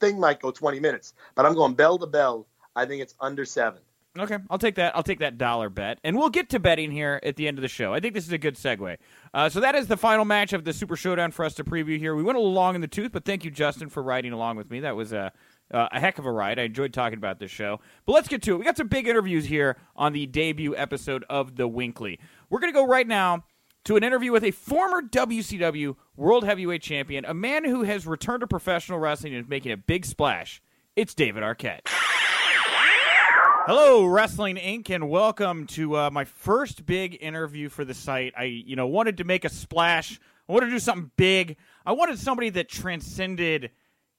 thing might go 20 minutes, but I'm going bell to bell. I think it's under seven. Okay, I'll take that. I'll take that dollar bet, and we'll get to betting here at the end of the show. I think this is a good segue. Uh, so that is the final match of the Super Showdown for us to preview here. We went a little long in the tooth, but thank you, Justin, for riding along with me. That was a uh, a heck of a ride. I enjoyed talking about this show. But let's get to it. We got some big interviews here on the debut episode of the WINCLY. We're gonna go right now to an interview with a former WCW World Heavyweight Champion, a man who has returned to professional wrestling and is making a big splash. It's David Arquette. Hello, Wrestling Inc., and welcome to uh, my first big interview for the site. I, you know, wanted to make a splash. I wanted to do something big. I wanted somebody that transcended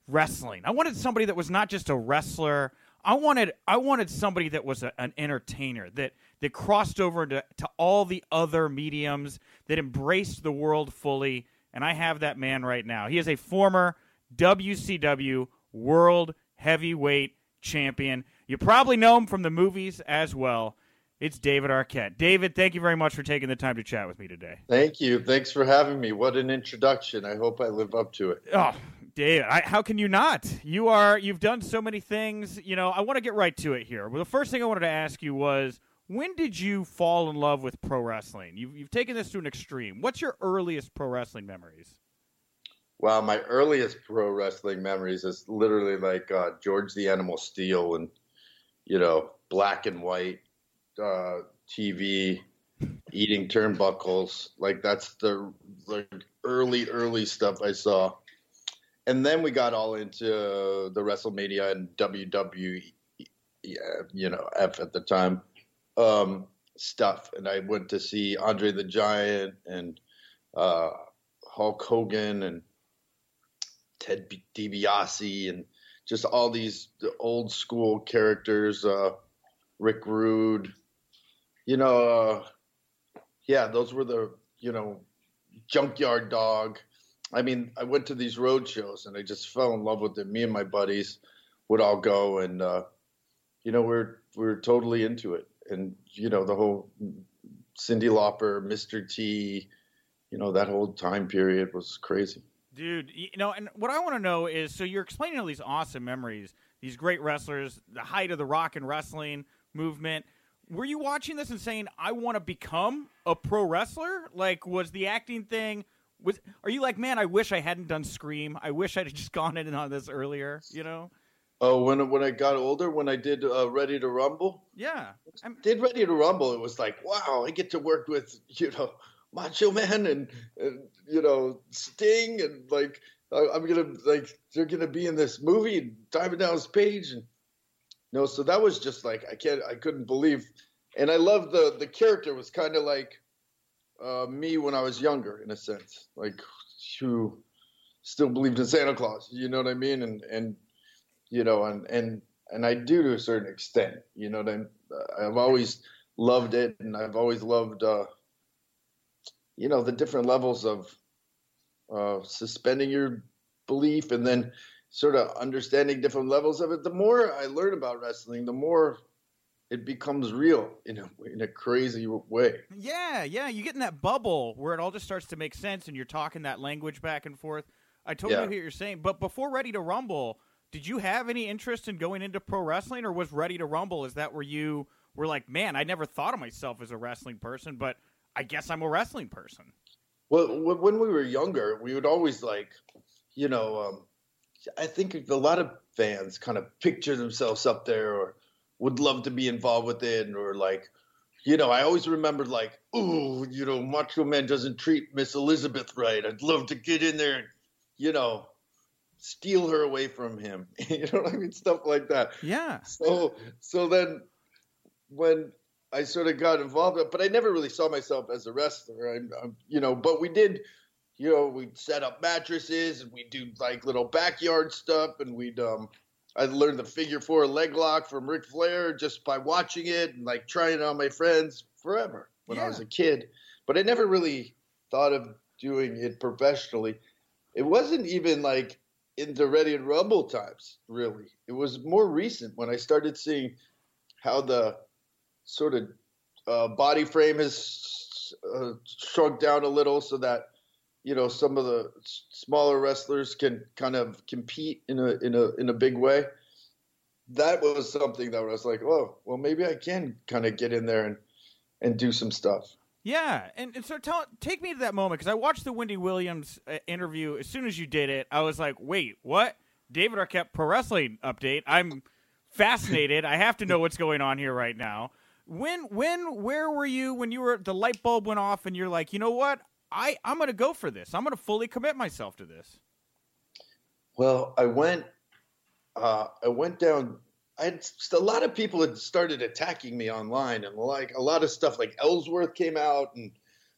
wrestling. I wanted somebody that was not just a wrestler. I wanted, I wanted somebody that was a, an entertainer that that crossed over into to all the other mediums that embraced the world fully. And I have that man right now. He is a former WCW World Heavyweight Champion. You probably know him from the movies as well. It's David Arquette. David, thank you very much for taking the time to chat with me today. Thank you. Thanks for having me. What an introduction. I hope I live up to it. Oh, David, I, how can you not? You are you've done so many things. You know, I want to get right to it here. Well, the first thing I wanted to ask you was when did you fall in love with pro wrestling? You've, you've taken this to an extreme. What's your earliest pro wrestling memories? Wow, my earliest pro wrestling memories is literally like uh, George the Animal Steele and, you know, black and white uh, TV, eating turnbuckles. Like that's the like early, early stuff I saw. And then we got all into the WrestleMania and WWE, you know, F at the time um, stuff. And I went to see Andre the Giant and uh, Hulk Hogan and Ted DiBiase and just all these old school characters, uh, Rick Rude, you know, uh, yeah, those were the, you know, junkyard dog. I mean, I went to these road shows and I just fell in love with it. Me and my buddies would all go and, uh, you know, we're, we're totally into it. And, you know, the whole Cyndi Lauper, Mr. T, you know, that whole time period was crazy. Dude, you know, and what I want to know is so you're explaining all these awesome memories, these great wrestlers, the height of the rock and wrestling movement were you watching this and saying I want to become a pro wrestler? Like, was the acting thing? Was are you like, man? I wish I hadn't done Scream. I wish I'd just gone in on this earlier. You know? Oh, when when I got older, when I did uh, Ready to Rumble. Yeah, I did Ready to Rumble. It was like, wow, I get to work with you know Macho Man and, and you know Sting and like I'm gonna like they're gonna be in this movie and Diamond Dallas Page and no, so that was just like I can't, I couldn't believe, and I love the the character was kind of like uh, me when I was younger, in a sense, like who still believed in Santa Claus. You know what I mean? And and you know, and and and I do to a certain extent. You know, what uh, I've always loved it, and I've always loved, uh, you know, the different levels of uh, suspending your belief, and then sort of understanding different levels of it, the more I learn about wrestling, the more it becomes real in a in a crazy way. Yeah, yeah, you get in that bubble where it all just starts to make sense, and you're talking that language back and forth. I totally yeah. hear what you're saying. But before Ready to Rumble, did you have any interest in going into pro wrestling, or was Ready to Rumble? Is that where you were like, man, I never thought of myself as a wrestling person, but I guess I'm a wrestling person. Well, when we were younger, we would always like, you know, um, I think a lot of fans kind of picture themselves up there or would love to be involved with it or like you know, I always remembered like, ooh, you know, Macho Man doesn't treat Miss Elizabeth right. I'd love to get in there and, you know, steal her away from him. you know what I mean? Stuff like that. Yeah. So so then when I sort of got involved, but I never really saw myself as a wrestler. I'm, I'm you know, but we did you know, we'd set up mattresses and we'd do like little backyard stuff and we'd um I learned the figure four leg lock from Ric Flair just by watching it and like trying it on my friends forever when yeah. I was a kid. But I never really thought of doing it professionally. It wasn't even like in the Ready and Rumble times, really. It was more recent when I started seeing how the sort of uh, body frame has uh, shrunk down a little so that you know some of the smaller wrestlers can kind of compete in a in a in a big way. That was something that was like, oh, well, maybe I can kind of get in there and and do some stuff. Yeah, and, and so tell take me to that moment because I watched the Wendy Williams uh, interview as soon as you did it. I was like, wait, what? David Arquette pro wrestling update. I'm fascinated. I have to know what's going on here right now. When, when, where were you when you were the light bulb went off and you're like, you know what? I I'm to go for this. I'm to fully commit myself to this. Well, I went uh, I went down. I had a lot of people had started attacking me online, and like a lot of stuff like Ellsworth came out, and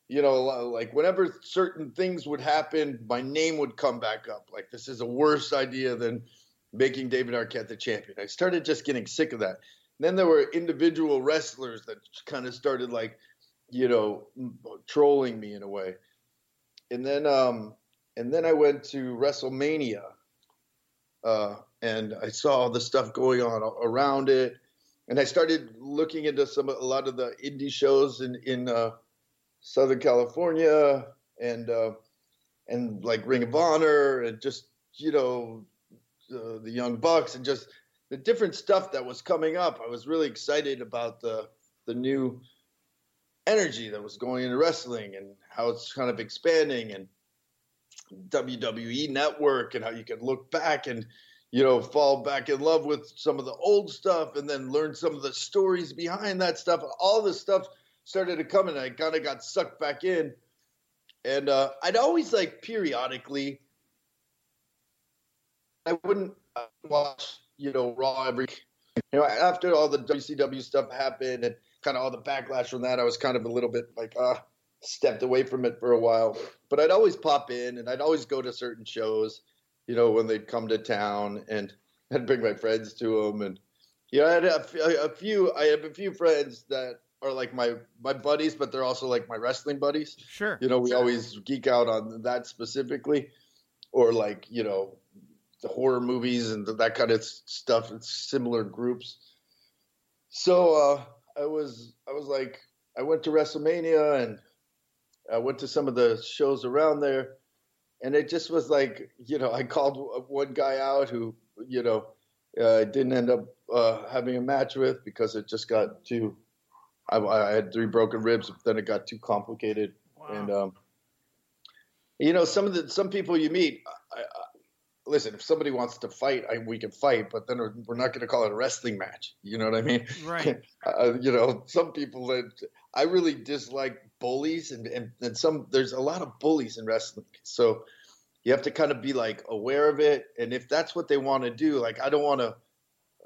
you know, like whenever certain things would happen, my name would come back up. Like this is a worse idea than making David Arquette the champion. I started just getting sick of that. Then there were individual wrestlers that kind of started like, you know, trolling me in a way. And then um, and then I went to WrestleMania, uh, and I saw the stuff going on around it, and I started looking into some a lot of the indie shows in in uh, Southern California and uh, and like Ring of Honor and just you know uh, the Young Bucks and just the different stuff that was coming up. I was really excited about the the new energy that was going into wrestling and how it's kind of expanding and WWE network and how you can look back and you know fall back in love with some of the old stuff and then learn some of the stories behind that stuff all this stuff started to come and I kind of got sucked back in and uh, I'd always like periodically I wouldn't watch you know Raw every you know after all the WCW stuff happened and kind of all the backlash from that I was kind of a little bit like ah uh, stepped away from it for a while. But I'd always pop in and I'd always go to certain shows, you know, when they'd come to town and I'd bring my friends to them. And, you know, I had a, a few, I have a few friends that are like my, my buddies, but they're also like my wrestling buddies. Sure. You know, we sure. always geek out on that specifically or like, you know, the horror movies and that kind of stuff. It's similar groups. So, uh, I was, I was like, I went to WrestleMania and I went to some of the shows around there, and it just was like, you know, I called one guy out who, you know, uh, didn't end up uh, having a match with because it just got too. I, I, had three broken ribs, but then it got too complicated, wow. and um, you know, some of the some people you meet. I, I, listen, if somebody wants to fight, I, we can fight, but then we're, we're not going to call it a wrestling match. You know what I mean? Right. uh, you know, some people that I really dislike bullies, and, and and some there's a lot of bullies in wrestling, so you have to kind of be like aware of it, and if that's what they want to do, like I don't want to.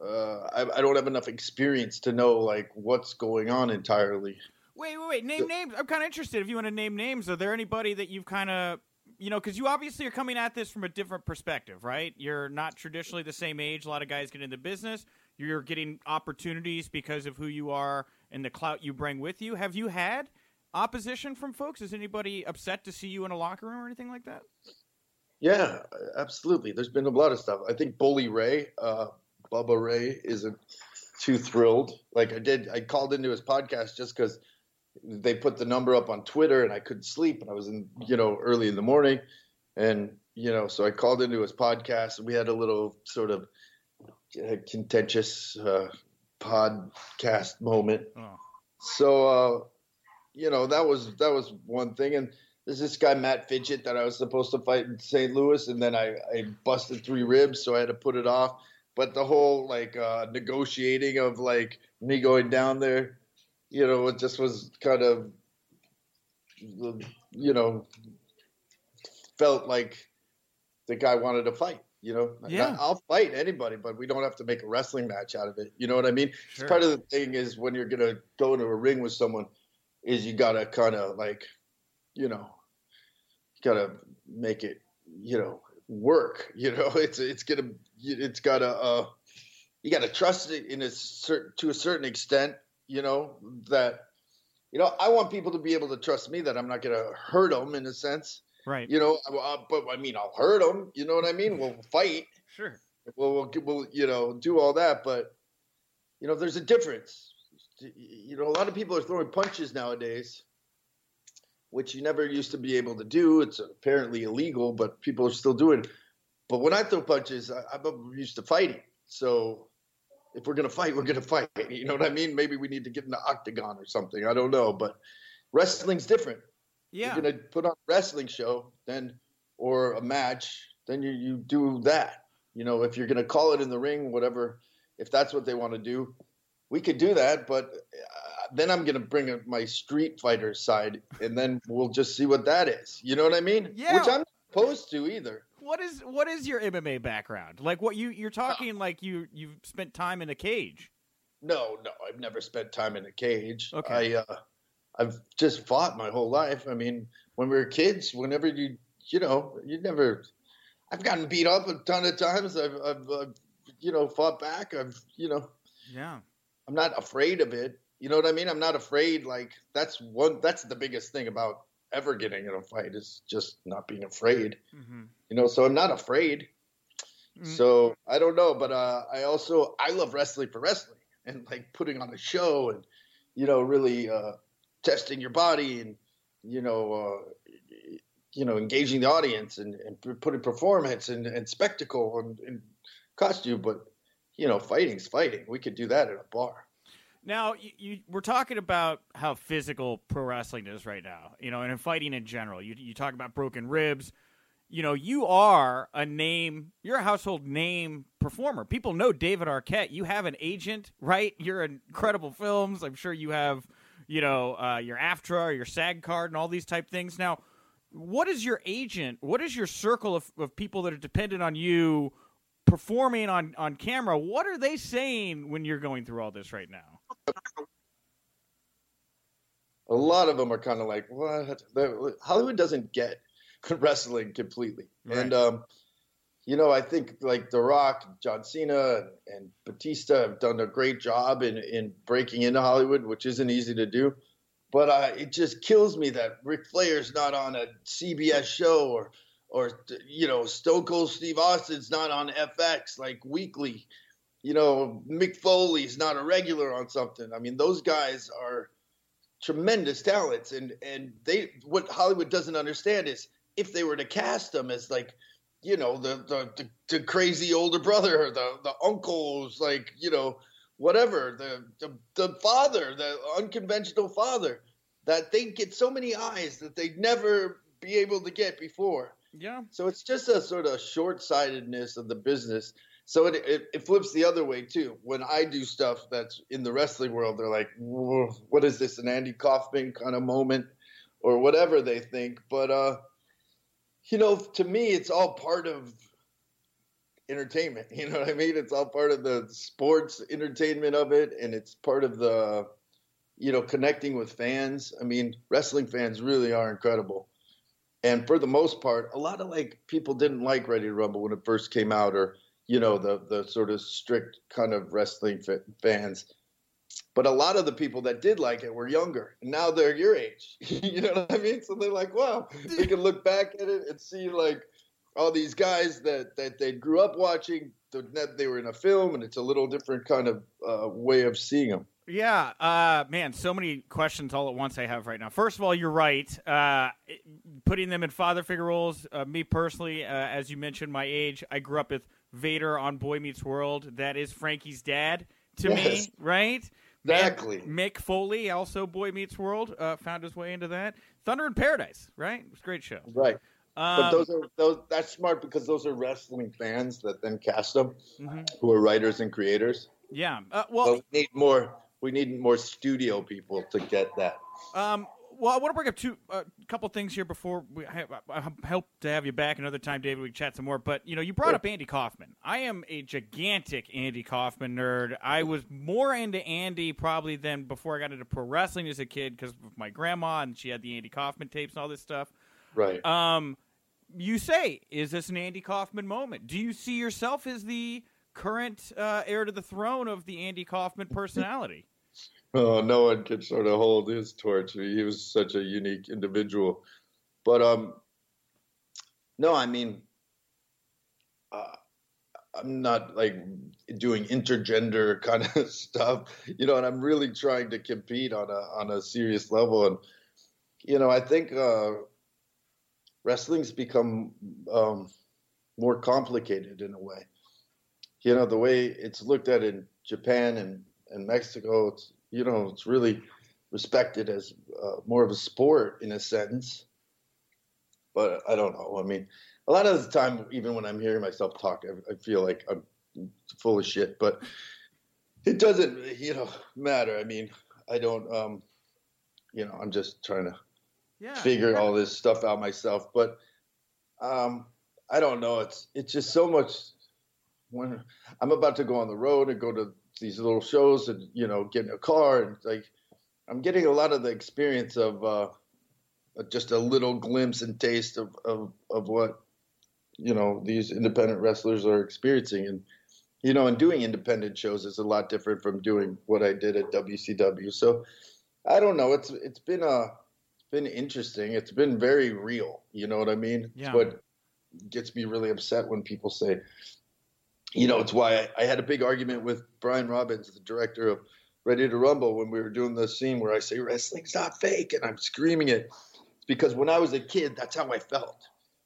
Uh, I, I don't have enough experience to know like what's going on entirely. Wait, wait, wait. Name names. I'm kind of interested. If you want to name names, are there anybody that you've kind of you know, because you obviously are coming at this from a different perspective, right? You're not traditionally the same age. A lot of guys get into business. You're getting opportunities because of who you are and the clout you bring with you. Have you had opposition from folks? Is anybody upset to see you in a locker room or anything like that? Yeah, absolutely. There's been a lot of stuff. I think Bully Ray, uh, Bubba Ray, isn't too thrilled. Like I did, I called into his podcast just because they put the number up on Twitter and I couldn't sleep and I was in, you know, early in the morning. And, you know, so I called into his podcast and we had a little sort of uh, contentious uh, podcast moment. Oh. So, uh, you know, that was that was one thing. And there's this guy Matt Fidget that I was supposed to fight in St. Louis, and then I, I busted three ribs, so I had to put it off. But the whole like uh, negotiating of like me going down there, you know, it just was kind of, you know, felt like the guy wanted to fight. You know, yeah. I'll fight anybody, but we don't have to make a wrestling match out of it. You know what I mean? Sure. Part of the thing is when you're gonna go into a ring with someone, is you gotta kind of like, you know, you gotta make it, you know, work. You know, it's it's gonna it's gotta uh, you gotta trust it in a certain to a certain extent. You know that, you know, I want people to be able to trust me that I'm not gonna hurt them in a sense Right. You know, uh, but I mean, I'll hurt them. You know what I mean? We'll fight. Sure. We'll, we'll, we'll, you know, do all that. But, you know, there's a difference. You know, a lot of people are throwing punches nowadays, which you never used to be able to do. It's apparently illegal, but people are still doing. it. But when I throw punches, I, I'm used to fighting. So if we're going to fight, we're going to fight. You know what I mean? Maybe we need to get in the octagon or something. I don't know. But wrestling's different yeah. you're gonna put on a wrestling show, then or a match, then you you do that. You know, if you're gonna call it in the ring, whatever, if that's what they want to do, we could do that. But uh, then I'm gonna bring up my Street Fighter side, and then we'll just see what that is. You know what I mean? Yeah. Which I'm not opposed to either. What is what is your MMA background? Like what you you're talking like you you've spent time in a cage. No, no, I've never spent time in a cage. Okay. I uh, I've just fought my whole life. I mean, when we were kids, whenever you, you know, you never, I've gotten beat up a ton of times. I've, I've, I've, you know, fought back. I've, you know, yeah, I'm not afraid of it. You know what I mean? I'm not afraid. Like that's one, that's the biggest thing about ever getting in a fight is just not being afraid. mm-hmm. You know, so I'm not afraid. Mm-hmm. So I don't know, but uh, I also I love wrestling for wrestling. and like putting on a show and you know really uh, testing your body and you know uh, you know engaging the audience and, and putting performance and, and spectacle and, and costume but you know fighting's fighting we could do that at a bar now, you, you, we're talking about how physical pro wrestling is right now, you know, and in fighting in general. You, you talk about broken ribs. You know, you are a name, you're a household name performer. People know David Arquette. You have an agent, right? You're in incredible films. I'm sure you have, you know, uh, your AFTRA or your SAG card and all these type things. Now, what is your agent? What is your circle of, of people that are dependent on you performing on, on camera? What are they saying when you're going through all this right now? A lot of them are kind of like, what? Hollywood doesn't get wrestling completely. Right. And, um, you know, I think like The Rock, John Cena, and Batista have done a great job in, in breaking into Hollywood, which isn't easy to do. But uh, it just kills me that Ric Flair's not on a CBS show or, or you know, Stone Cold Steve Austin's not on FX like weekly you know, Mick Foley's not a regular on something. I mean, those guys are tremendous talents, and and they what Hollywood doesn't understand is if they were to cast them as like, you know, the the the, the crazy older brother, or the the uncles, like you know, whatever, the the the father, the unconventional father, that they get so many eyes that they'd never be able to get before. Yeah. So it's just a sort of short sightedness of the business so it, it, it, flips the other way too. When I do stuff that's in the wrestling world, they're like, "What is this? An Andy Kaufman kind of moment, or whatever they think." But uh, you know, to me, it's all part of entertainment. You know what I mean? It's all part of the sports entertainment of it, and it's part of the you know connecting with fans. I mean, wrestling fans really are incredible. And for the most part, a lot of like people didn't like Ready to Rumble when it first came out, or you know the the sort of strict kind of wrestling fans. But a lot of the people that did like it were younger. And now they're your age. You know what i mean? So they're like wow they can look back at it and see like all these guys that that they grew up watching that they were in a film and it's a little different kind of uh, way of seeing them yeah, uh, man, so many questions all at once I have right now. First of all, you're right. Uh, putting them in father figure roles, uh, me personally, uh, as you mentioned, my age, I grew up with Vader on Boy Meets World. That is Frankie's dad to yes. me, right? Exactly. And Mick Foley, also Boy Meets World, uh, found his way into that. Thunder in Paradise, right? It was a great show. Right. Um, but those are those. That's smart because those are wrestling fans that then cast them, mm-hmm. who are writers and creators. Yeah. Uh, well, we need more. We need more studio people to get that. Um, well, I want to bring up two a uh, couple things here before we I, I hope to have you back another time, David. We can chat some more. But you know, you brought sure. up Andy Kaufman. I am a gigantic Andy Kaufman nerd. I was more into Andy probably than before I got into pro wrestling as a kid because of my grandma and she had the Andy Kaufman tapes and all this stuff. Right. Um, you say, is this an Andy Kaufman moment? Do you see yourself as the current uh, heir to the throne of the Andy Kaufman personality? Oh, no one could sort of hold his torch. He was such a unique individual. But um, no, I mean, uh, I'm not like doing intergender kind of stuff, you know. And I'm really trying to compete on a on a serious level. And you know, I think uh, wrestling's become um, more complicated in a way. You know, the way it's looked at in Japan and and Mexico, it's you know, it's really respected as uh, more of a sport in a sense. But I don't know. I mean, a lot of the time, even when I'm hearing myself talk, I, I feel like I'm full of shit. But it doesn't, you know, matter. I mean, I don't, um, you know, I'm just trying to yeah. figure all this stuff out myself. But um, I don't know. It's it's just so much. When I'm about to go on the road and go to these little shows and you know getting a car and like I'm getting a lot of the experience of uh, just a little glimpse and taste of, of of what you know these independent wrestlers are experiencing. And you know and doing independent shows is a lot different from doing what I did at WCW so I don't know. It's it's been a uh, been interesting. It's been very real. You know what I mean? Yeah. what gets me really upset when people say you know, it's why I, I had a big argument with Brian Robbins, the director of Ready to Rumble, when we were doing the scene where I say wrestling's not fake, and I'm screaming it. It's because when I was a kid, that's how I felt.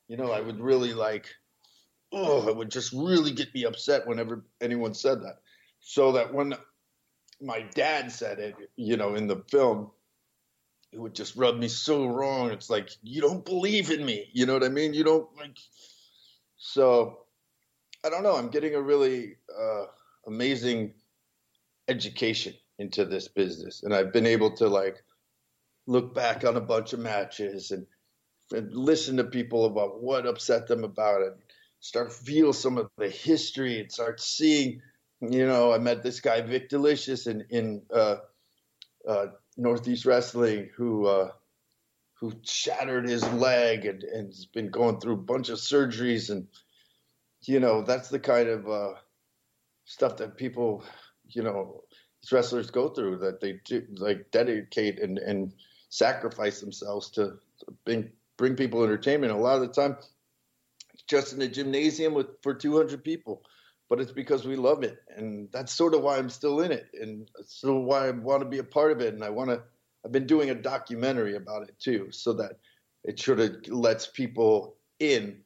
You know, I would really like, oh, it would just really get me upset whenever anyone said that. So that when my dad said it, you know, in the film, it would just rub me so wrong. It's like you don't believe in me. You know what I mean? You don't like. So, I don't know. I'm getting a really uh, amazing education into this business, and I've been able to like look back on a bunch of matches and, and listen to people about what upset them about it. Start feel some of the history and start seeing. You know, I met this guy Vic Delicious in in uh, uh, Northeast Wrestling who uh, who shattered his leg and, and has been going through a bunch of surgeries and you know that's the kind of uh, stuff that people you know wrestlers go through that they do, like dedicate and, and sacrifice themselves to, bring bring people entertainment. A lot of the time, just in a gymnasium with for 200 people, but it's because we love it, and that's sort of why I'm still in it, and so why I want to be a part of it, and I want to. I've been doing a documentary about it too, so that it sort of lets people in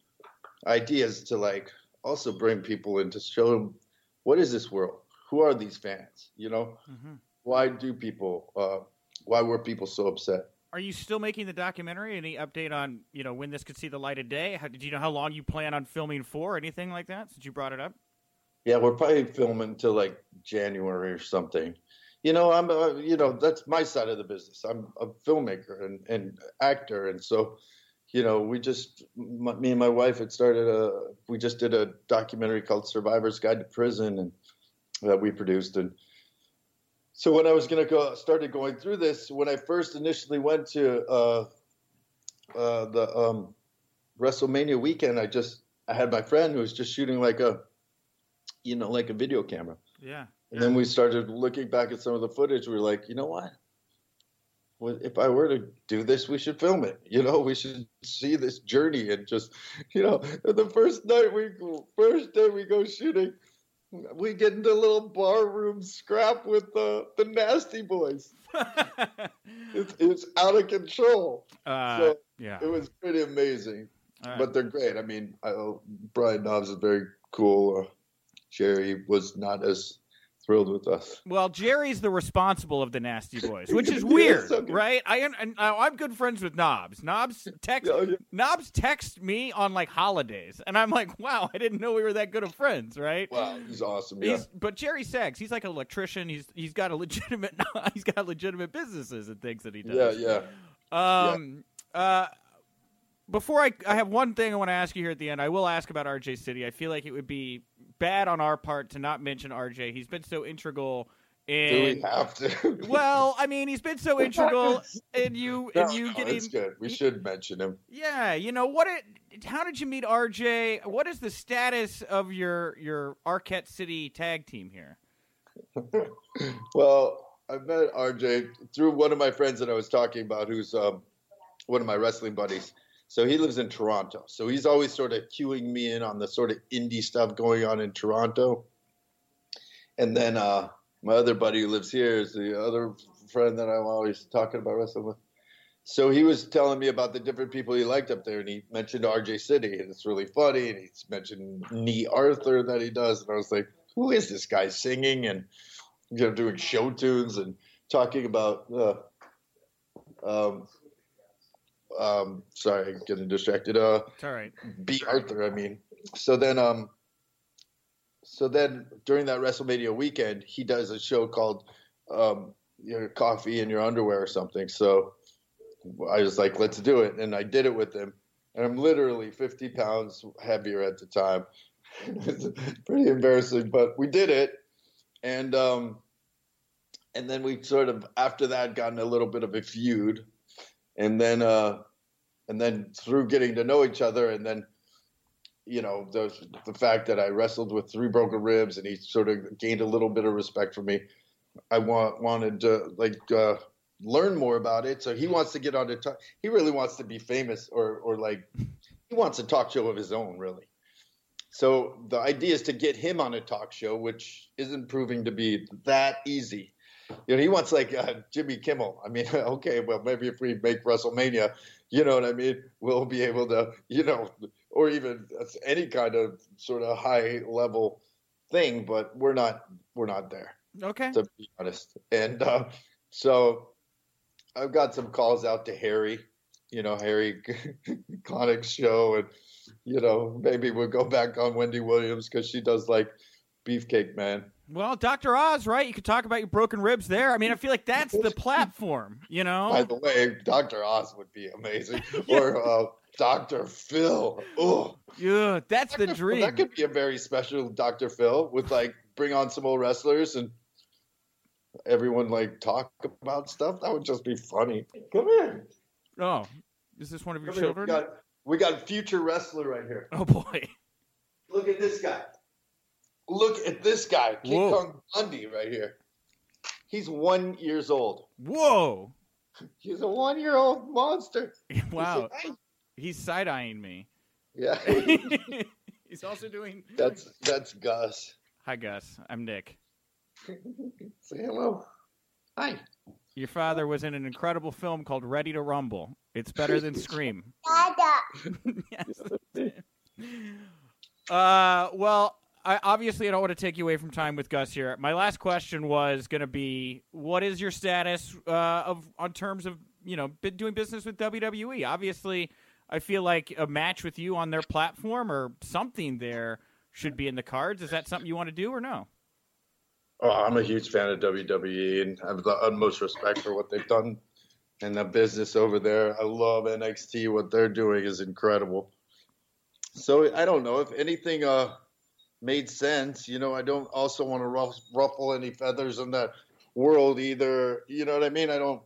ideas to like also bring people in to show them what is this world who are these fans? You know, mm-hmm. why do people? Uh, why were people so upset? Are you still making the documentary? Any update on you know when this could see the light of day? How, did you know how long you plan on filming for? Anything like that? Since you brought it up. Yeah, we're probably filming until like January or something. You know, I'm uh, you know that's my side of the business. I'm a filmmaker and, and actor, and so you know we just my, me and my wife had started a we just did a documentary called Survivor's Guide to Prison, and that we produced. And so when I was going to go, started going through this, when I first initially went to uh, uh, the um, WrestleMania weekend, I just I had my friend who was just shooting like a, you know, like a video camera. Yeah. And then we started looking back at some of the footage. We were like, you know what? If I were to do this, we should film it. You know, we should see this journey and just, you know, the first night we, first day we go shooting, we get into a little bar room scrap with the the nasty boys. it's, it's out of control. Uh, so yeah, it was pretty amazing. Right. But they're great. I mean, I, Brian Knobbs is very cool. Uh, Jerry was not as thrilled with us. Well, Jerry's the responsible of the Nasty Boys, which is weird, okay. right? I and I'm good friends with Knobbs. Knobbs text oh, yeah. Knobbs text me on like holidays, and I'm like, wow, I didn't know we were that good of friends, right? Wow, he's awesome. Yeah. He's, but Jerry Sags, he's like an electrician. He's he's got a legitimate he's got legitimate businesses and things that he does. Yeah, yeah. Um. Yeah. Uh before I, I have one thing I want to ask you here at the end. I will ask about RJ City. I feel like it would be bad on our part to not mention RJ. He's been so integral in. Do we have to? well, I mean, he's been so integral in you and you no, getting. good. We he, should mention him. Yeah, you know what? It, how did you meet RJ? What is the status of your your Arquette City tag team here? well, I met RJ through one of my friends that I was talking about, who's um, one of my wrestling buddies. So he lives in Toronto. So he's always sort of cueing me in on the sort of indie stuff going on in Toronto. And then uh, my other buddy who lives here is the other friend that I'm always talking about wrestling with. So he was telling me about the different people he liked up there, and he mentioned RJ City, and it's really funny. And he's mentioned Bea Arthur that he does, and I was like, "Who is this guy singing and you know doing show tunes and talking about uh, um, um, sorry, getting distracted. Uh, it's all right. Bea Arthur. I mean, so then, um, so then during that WrestleMania weekend, he does a show called um, your coffee in your underwear or something. So I was like, let's do it, and I did it with him. And I'm literally 50 pounds heavier at the time. it's pretty embarrassing, but we did it, and um, and then we sort of after that got in a little bit of a feud and then uh, and then through getting to know each other, and then you know the the fact that I wrestled with three broken ribs, and he sort of gained a little bit of respect for me. I want wanted to like uh, learn more about it. So he wants to get on the talk. He really wants to be famous, or or like he wants a talk show of his own, really. So the idea is to get him on a talk show, which isn't proving to be that easy. You know, he wants like uh, Jimmy Kimmel. I mean, okay, well, maybe if we make WrestleMania, you know what I mean, we'll be able to, you know, or even any kind of sort of high level thing. But we're not, we're not there. Okay. To be honest, and uh, so I've got some calls out to Harry. You know, Harry Connick's show, and you know, maybe we'll go back on Wendy Williams because she does like Beefcake Man. Well, Dr. Oz, right? You could talk about your broken ribs there. I mean, I feel like that's the platform, you know? By the way, Dr. Oz would be amazing. Or uh, Dr. Phil. Oh, yeah, that's Dr. the dream. That could be a very special Dr. Phil with like bring on some old wrestlers and everyone like talk about stuff. That would just be funny. Come here. Oh, is this one of your Come children? We got, we got future wrestler right here. Oh boy. Look at this guy. Look at this guy, King Whoa. Kong Bundy, right here. He's one years old. Whoa. He's a one-year-old monster. Wow. He's like, He's side eyeing me. Yeah, He's also doing. that's that's Gus. Hi, Gus. I'm Nick. Say hello. Hi. Your father was in an incredible film called Ready to Rumble. It's better than Scream. yes. Uh, well, I obviously I don't want to take you away from time with Gus here. My last question was going to be, what is your status uh, of on terms of you know been doing business with WWE? Obviously, I feel like a match with you on their platform or something there should be in the cards. Is that something you want to do or no? Oh, I'm a huge fan of WWE and I have the utmost respect for what they've done and the business over there. I love NXT. What they're doing is incredible. So I don't know if anything uh, made sense. You know, I don't also want to ruff- ruffle any feathers in that world either. You know what I mean? I don't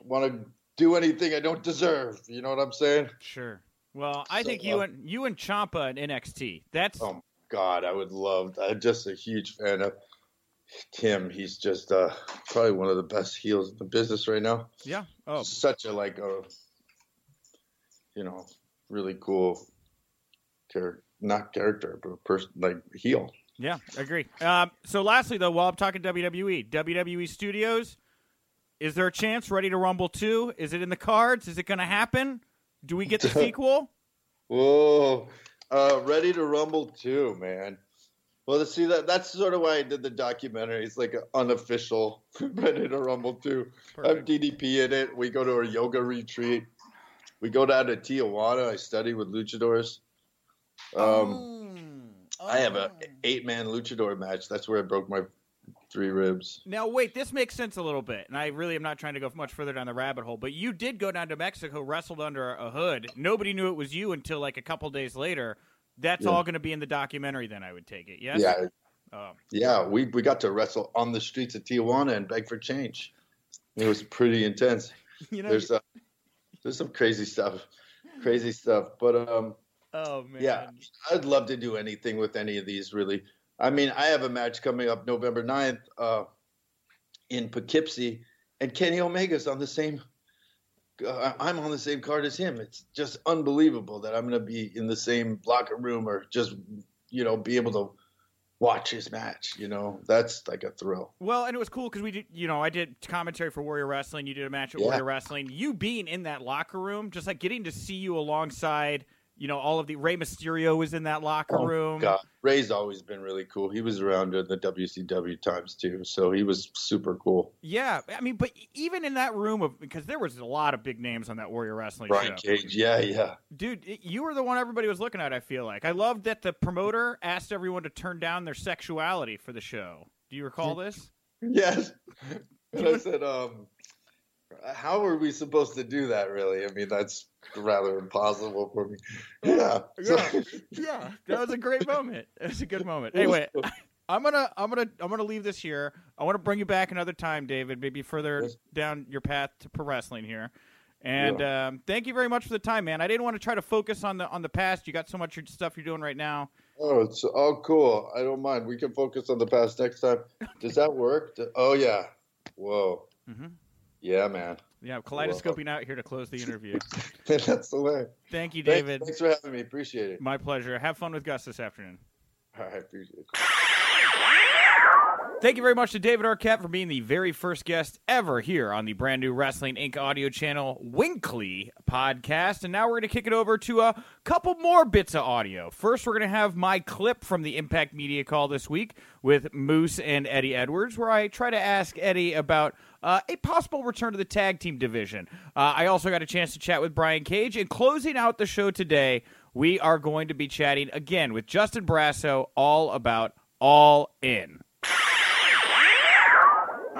want to do anything I don't deserve. You know what I'm saying? Sure. Well, I So, think you uh, and you and Ciampa in NXT. That's Oh God, I would love. I'm just a huge fan of Tim. He's just uh, probably one of the best heels in the business right now. yeah. Oh, Such a like a, you know, really cool character, not character, but person like heel. Yeah, agree. Um, so, lastly, though, while I'm talking WWE, WWE Studios, is there a chance Ready to Rumble 2? Is it in the cards? Is it going to happen? Do we get the sequel? Whoa, uh, ready to rumble 2, man. Well, to see that that's sort of why I did the documentary. It's like an unofficial Ready to Rumble too. I'm DDP in it. We go to a yoga retreat. We go down to Tijuana. I study with luchadors. Um, I have a eight man luchador match. That's where I broke my three ribs. Now, wait, this makes sense a little bit, and I really am not trying to go much further down the rabbit hole, but you did go down to Mexico, wrestled under a hood. Nobody knew it was you until like a couple days later. That's Yeah. all going to be in the documentary, then, I would take it. Yes? Yeah, Oh. yeah. We we got to wrestle on the streets of Tijuana and beg for change. It was pretty intense. You know, There's uh, there's some crazy stuff, crazy stuff. But um, oh, man. Yeah, I'd love to do anything with any of these, really. I mean, I have a match coming up November 9th uh, in Poughkeepsie, and Kenny Omega's on the same. Uh, I'm on the same card as him. It's just unbelievable that I'm going to be in the same locker room or just, you know, be able to watch his match. You know, that's like a thrill. Well, and it was cool because we did, you know, I did commentary for Warrior Wrestling. You did a match at Yeah. Warrior Wrestling. You being in that locker room, just like getting to see you alongside, you know, all of the Rey Mysterio was in that locker room. Oh, God, Rey's always been really cool. He was around in the WCW times too, so he was super cool. Yeah, I mean, but even in that room of because there was a lot of big names on that Warrior Wrestling Brian show. Cage, yeah, yeah. Dude, it- you were the one everybody was looking at. I feel like I loved that the promoter asked everyone to turn down their sexuality for the show. Do you recall this? Yes. And I said, um, how are we supposed to do that, really? I mean, that's rather impossible for me. Yeah. So- Yeah, yeah, that was a great moment. It was a good moment. Anyway, I'm gonna, I'm gonna, I'm gonna leave this here. I want to bring you back another time, David. Maybe further Yes. down your path to pro wrestling here. And um, thank you very much for the time, man. I didn't want to try to focus on the on the past. You got so much stuff you're doing right now. oh, it's all cool. I don't mind. We can focus on the past next time. Does that work? Oh, yeah. Whoa. Mhm. Yeah, man. Yeah, kaleidoscoping out here to close the interview. That's the way. Thank you, Thanks- David. Thanks, for having me. Appreciate it. My pleasure. Have fun with Gus this afternoon. I appreciate it. Thank you very much to David Arquette for being the very first guest ever here on the brand new Wrestling Inc. audio channel WINCLY podcast. And now we're going to kick it over to a couple more bits of audio. First, we're going to have my clip from the Impact Media call this week with Moose and Eddie Edwards, where I try to ask Eddie about uh, a possible return to the tag team division. Uh, I also got a chance to chat with Brian Cage. And closing out the show today, we are going to be chatting again with Justin Barrasso all about All In.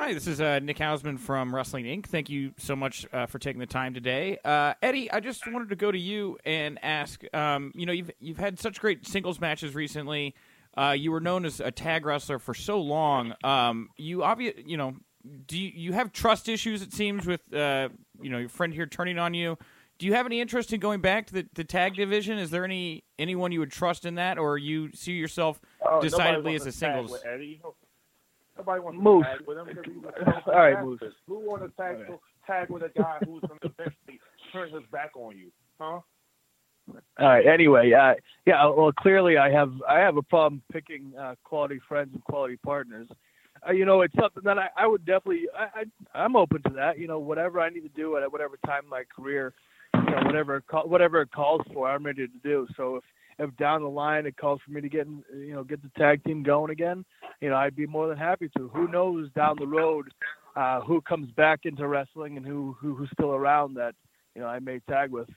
Hi, this is uh, Nick Hausman from Wrestling Inc. Thank you so much uh, for taking the time today, uh, Eddie. I just wanted to go to you and ask. Um, you know, you've you've had such great singles matches recently. Uh, you were known as a tag wrestler for so long. Um, you obvious, you know, do you, you have trust issues? It seems with uh, you know your friend here turning on you. Do you have any interest in going back to the, the tag division? Is there any anyone you would trust in that, or you see yourself Oh, decidedly as a wants singles? with Eddie. Nobody wants Moose. to tag with him. 'cause he's a- All right, Moose. Who wants to tag, tag with a guy who's going to eventually turn his back on you? Huh? All right. Anyway, uh, yeah. Well, clearly, I have I have a problem picking uh, quality friends and quality partners. Uh, you know, it's something that I, I would definitely. I, I I'm open to that. You know, whatever I need to do at whatever time in my career, you know, whatever whatever it calls for, I'm ready to do. So if if down the line it calls for me to get you know get the tag team going again, you know, I'd be more than happy to. Who knows down the road uh, who comes back into wrestling and who, who who's still around that you know I may tag with.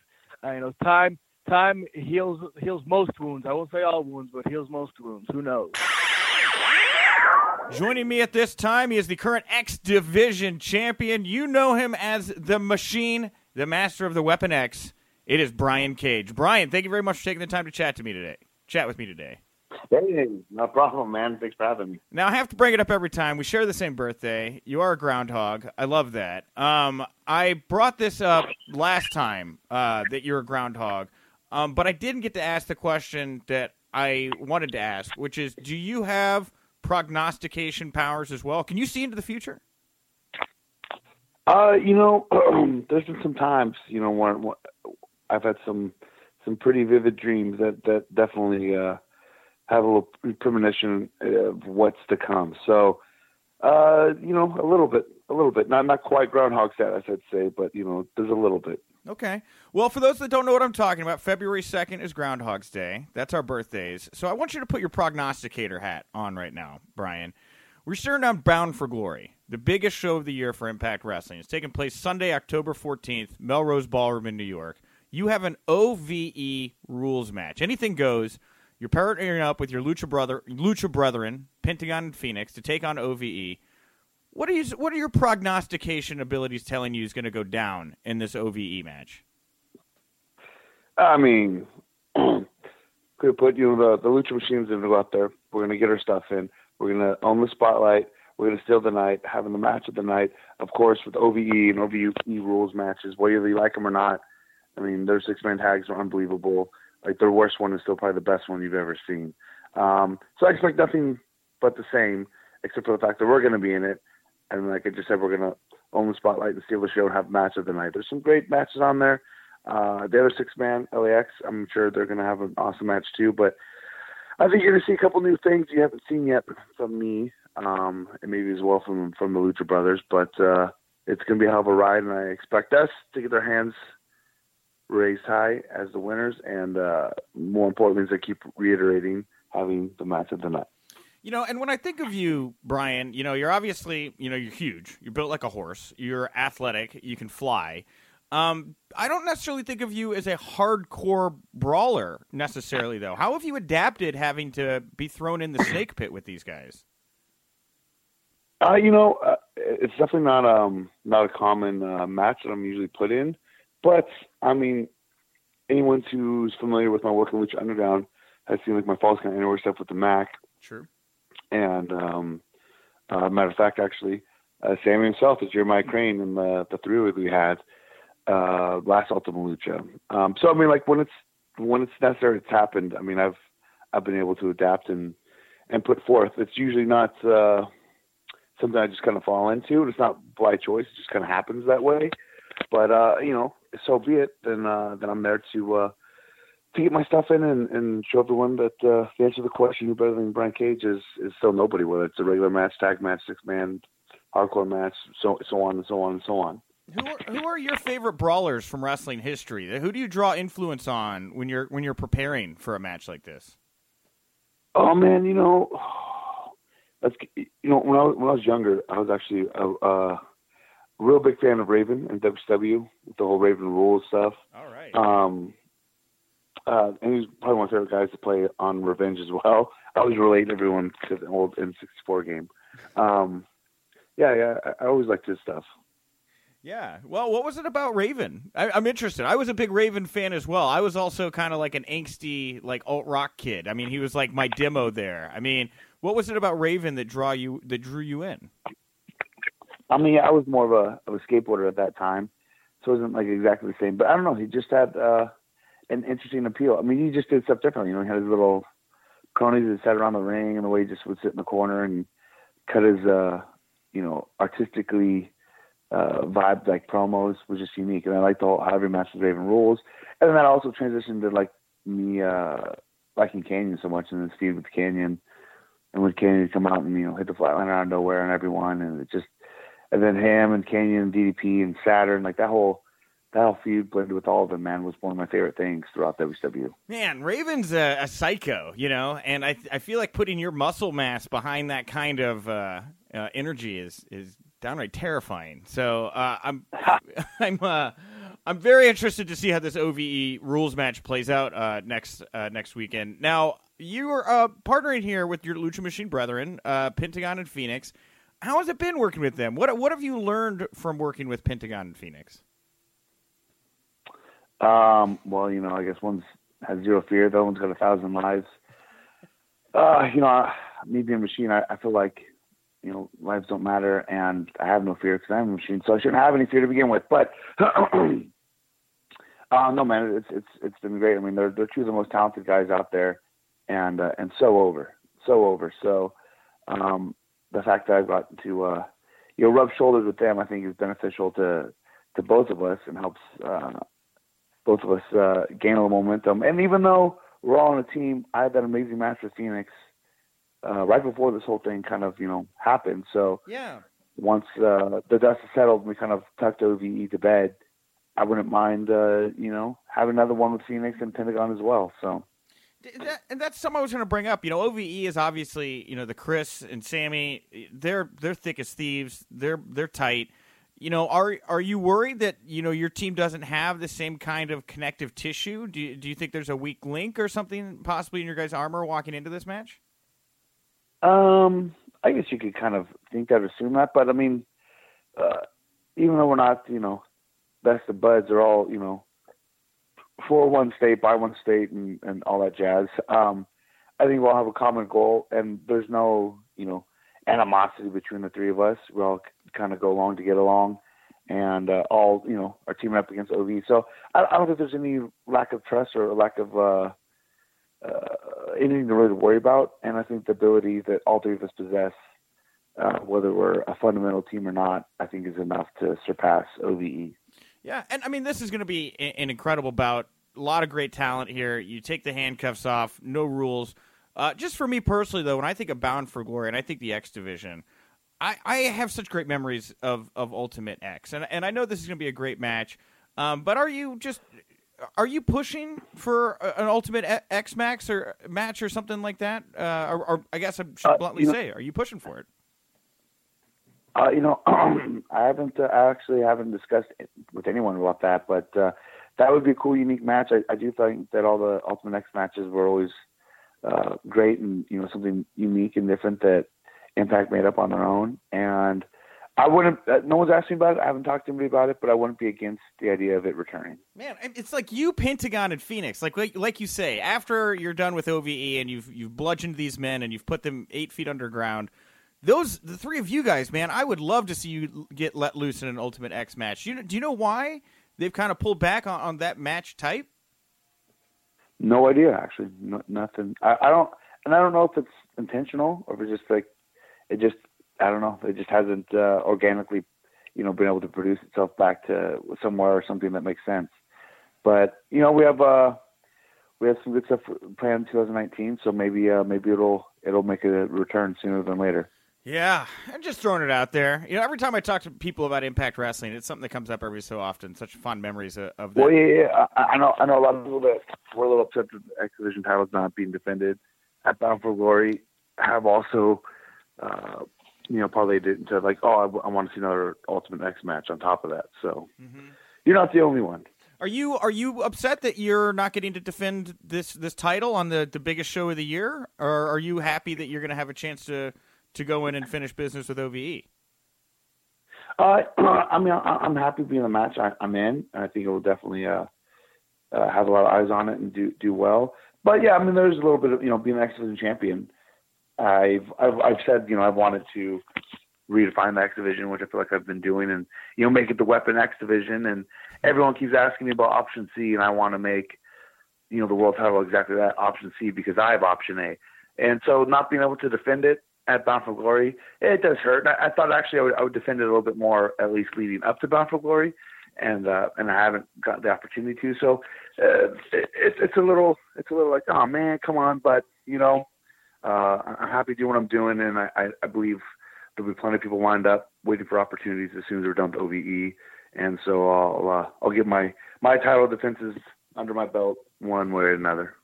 Uh, you know, time time heals heals most wounds. I won't say all wounds, but heals most wounds. Who knows? Joining me at this time, he is the current X Division champion. You know him as the Machine, the master of the Weapon X. It is Brian Cage. Brian, thank you very much for taking the time to chat to me today. Chat with me today. Hey, no problem, man. Thanks for having me. Now I have to bring it up every time. We share the same birthday. You are a groundhog. I love that. Um, I brought this up last time uh, that you're a groundhog, um, but I didn't get to ask the question that I wanted to ask, which is, do you have prognostication powers as well? Can you see into the future? Uh, you know, there's been some times, you know, when, when I've had some some pretty vivid dreams that that definitely uh, have a little premonition of what's to come. So, uh, you know, a little bit, a little bit, not not quite groundhog status, I'd say, but you know, there's a little bit. Okay. Well, for those that don't know what I'm talking about, February 2nd is Groundhog's Day. That's our birthdays. So I want you to put your prognosticator hat on right now, Brian. We're starting on Bound for Glory, the biggest show of the year for Impact Wrestling. It's taking place Sunday, October 14th, Melrose Ballroom in New York. You have an OVE rules match. Anything goes. You're partnering up with your Lucha brother, Lucha brethren, Pentagon and Fenix, to take on OVE. What are you? What are your prognostication abilities telling you is going to go down in this OVE match? I mean, could put you know the the lucha machines going to go out there. We're going to get our stuff in. We're going to own the spotlight. We're going to steal the night, having the match of the night. Of course, with OVE and OVE rules matches, whether you like them or not. I mean, their six man tags are unbelievable. Like their worst one is still probably the best one you've ever seen. Um, so I expect nothing but the same, except for the fact that we're going to be in it. And like I just said, we're to own the spotlight and steal the show and have match of the night. There's some great matches on there. Uh, the other six man LAX, I'm sure they're to have an awesome match too. But I think you're to see a couple new things you haven't seen yet from me, um, and maybe as well from from the Lucha Brothers. But uh, it's to be a hell of a ride, and I expect us to get our hands raised high as the winners, and uh, more importantly, as I keep reiterating, having the match of the night. You know, and when I think of you, Brian, you know, you're obviously, you know, you're huge. You're built like a horse. You're athletic. You can fly. Um, I don't necessarily think of you as a hardcore brawler necessarily, though. How have you adapted having to be thrown in the snake pit with these guys? Uh, you know, uh, it's definitely not um not a common uh, match that I'm usually put in, but I mean, anyone who's familiar with my work in Lucha Underground has seen like my Falls Count Anywhere stuff with the Mack, True. And um, uh, matter of fact, actually, uh, Sami himself is Jeremiah Crane in the the three we had uh, last Ultima Lucha. Um, so I mean, like when it's when it's necessary, it's happened. I mean, I've I've been able to adapt and and put forth. It's usually not uh, something I just kind of fall into. It's not by choice. It just kind of happens that way. But uh, you know, so be it. Then uh, then I'm there to uh, to get my stuff in and, and show everyone that uh, the answer to the question who better than Brian Cage is is still nobody. Whether it's a regular match, tag match, six man, hardcore match, so so on and so on and so on. Who are, who are your favorite brawlers from wrestling history? Who do you draw influence on when you're when you're preparing for a match like this? Oh man, you know, that's you know when I was, when I was younger, I was actually a, a real big fan of Raven and WCW, the whole Raven rules stuff. All right. Um, uh, and he's probably one of my favorite guys to play on Revenge as well. I always relate everyone to the old N64 game. Um, yeah, yeah, I, I always liked his stuff. Yeah. Well, what was it about Raven? I, am interested. I was a big Raven fan as well. I was also kind of like an angsty, like alt rock kid. I mean, he was like my demo there. I mean, what was it about Raven that draw you that drew you in? I mean, I was more of a of a skateboarder at that time, so it wasn't like exactly the same. But I don't know. He just had uh, an interesting appeal. I mean, he just did stuff differently. You know, he had his little cronies that sat around the ring, and the way he just would sit in the corner and cut his, uh, you know, artistically uh, vibe like promos was just unique. And I liked the whole match was Raven rules. And then that also transitioned to like me uh, liking Kanyon so much, and then Steve with Kanyon, and Kanyon would come out and you know hit the flatline out of nowhere and everyone, and it just, and then him and Kanyon and DDP and Saturn, like that whole feud blended with all of them, man, was one of my favorite things throughout WCW. Man, Raven's a, a psycho, you know, and I I feel like putting your muscle mass behind that kind of uh, uh, energy is is downright terrifying. So uh, I'm I'm uh, I'm very interested to see how this OVE rules match plays out uh, next uh, next weekend. Now you are partnering here with your Lucha Machine brethren, Pentagon and Fenix. How has it been working with them? What what have you learned from working with Pentagon and Fenix? Um, well, you know, I guess one's has zero fear, the other one's got a thousand lives. Uh, you know, me being a machine, I, I feel like you know, lives don't matter, and I have no fear because I'm a machine, so I shouldn't have any fear to begin with. But uh, no, man, it's it's it's been great. I mean, they're they're two of the most talented guys out there, and uh, and so over, so over. So um, the fact that I've gotten to uh, you know rub shoulders with them, I think is beneficial to to both of us and helps uh, both of us uh, gain a little momentum. And even though we're all on a team, I had that amazing match with Fenix uh, right before this whole thing kind of you know happened. So yeah, once uh, the dust is settled, and we kind of tucked OVE to bed. I wouldn't mind uh, you know having another one with Fenix and Pentagon as well. So. That, and that's something I was going to bring up. You know, OVE is obviously you know the Chris and Sami. They're they're thick as thieves. They're they're tight. You know, are are you worried that you know your team doesn't have the same kind of connective tissue? Do you, do you think there's a weak link or something possibly in your guys' armor walking into this match? Um, I guess you could kind of think that, assume that, but I mean, uh, even though we're not, you know, best of buds, are all, you know, for one state, by one state, and and all that jazz. Um, I think we'll have a common goal, and there's no, you know, animosity between the three of us. We're all kind of go along to get along, and uh, all, you know, are teaming up against OV. So I, I don't think there's any lack of trust or lack of uh, uh, anything to really worry about. And I think the ability that all three of us possess, uh, whether we're a fundamental team or not, I think is enough to surpass OVE. Yeah, and I mean this is going to be an incredible bout. A lot of great talent here. You take the handcuffs off, no rules. Uh, just for me personally, though, when I think of Bound for Glory and I think the X Division, I, I have such great memories of, of Ultimate X, and and I know this is going to be a great match. Um, but are you just are you pushing for an Ultimate X Max or match or something like that? Uh, or, or, I guess I should uh, bluntly say, know, are you pushing for it? Uh, you know, I haven't uh, actually haven't discussed with anyone about that, but uh, that would be a cool, unique match. I, I do think that all the Ultimate X matches were always uh, great and you know something unique and different that Impact made up on their own. And I wouldn't. Uh, no one's asked me about it. I haven't talked to anybody about it, but I wouldn't be against the idea of it returning. Man, it's like you, Pentagon, and Fenix. Like, like, like you say, after you're done with OVE and you've you've bludgeoned these men and you've put them eight feet underground. Those the three of you guys, man. I would love to see you get let loose in an Ultimate X match. Do you, do you know why they've kind of pulled back on, on that match type? No idea, actually. No, nothing. I, I don't, and I don't know if it's intentional or if it's just like it just I don't know. It just hasn't uh, organically, you know, been able to produce itself back to somewhere or something that makes sense. But you know, we have uh, we have some good stuff planned in 2019, so maybe uh, maybe it'll it'll make a return sooner than later. Yeah, I'm just throwing it out there. You know, every time I talk to people about Impact Wrestling, it's something that comes up every so often. Such fond memories of, of that. Well, yeah, yeah. I, I know I know a lot of people that were a little upset that the X Division titles not being defended at Bound for Glory have also, uh, you know, parlayed it into like, oh, I, I want to see another Ultimate X match on top of that. So Mm-hmm. you're not the only one. Are you are you upset that you're not getting to defend this this title on the, the biggest show of the year, or are you happy that you're going to have a chance to to go in and finish business with? OVE? Uh, I mean, I, I'm happy being the match I, I'm in. I think it will definitely uh, uh, have a lot of eyes on it and do do well. But yeah, I mean, there's a little bit of you know being an X Division champion. I've I've I've said you know I've wanted to redefine the X Division, which I feel like I've been doing, and you know make it the Weapon X Division. And everyone keeps asking me about Option C, and I want to make you know the world title exactly that Option C because I have Option A. And so not being able to defend it at Bound for Glory, it does hurt. I, I thought actually I would, I would defend it a little bit more at least leading up to Bound for Glory, and uh, and I haven't got the opportunity to. So uh, it, it's it's a little it's a little like oh man, come on, but you know uh, I'm happy doing what I'm doing, and I, I, I believe there'll be plenty of people lined up waiting for opportunities as soon as we're done with OVE, and so I'll uh, I'll get my my title defenses under my belt one way or another.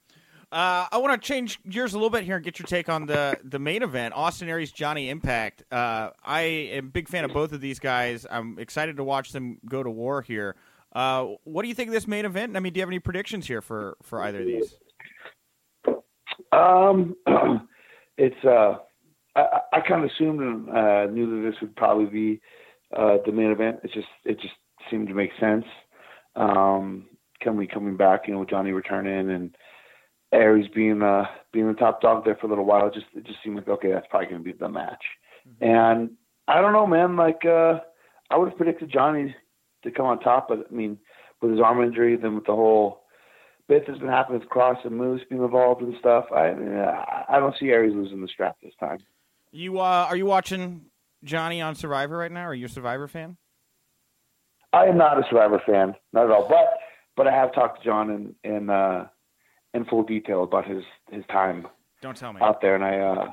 Uh, I want to change gears a little bit here and get your take on the the main event, Austin Aries, Johnny Impact. Uh, I am a big fan of both of these guys. I'm excited to watch them go to war here. Uh, what do you think of this main event? I mean, do you have any predictions here for for either of these? Um, it's uh, I, I kind of assumed and uh, knew that this would probably be uh, the main event. It just it just seemed to make sense. Um, coming coming back, you know, with Johnny returning and Aries being uh being the top dog there for a little while, it just it just seemed like okay, that's probably gonna be the match. And I don't know, man. Like uh, I would have predicted Johnny to come on top, but I mean, with his arm injury, then with the whole bit that's been happening with Cross and Moose being involved and stuff, I I I don't see Aries losing the strap this time. You uh, are you watching Johnny on Survivor right now? Are you a Survivor fan? I am not a Survivor fan, not at all. But but I have talked to John in in uh, in full detail about his his time Don't tell me. out there, and I uh,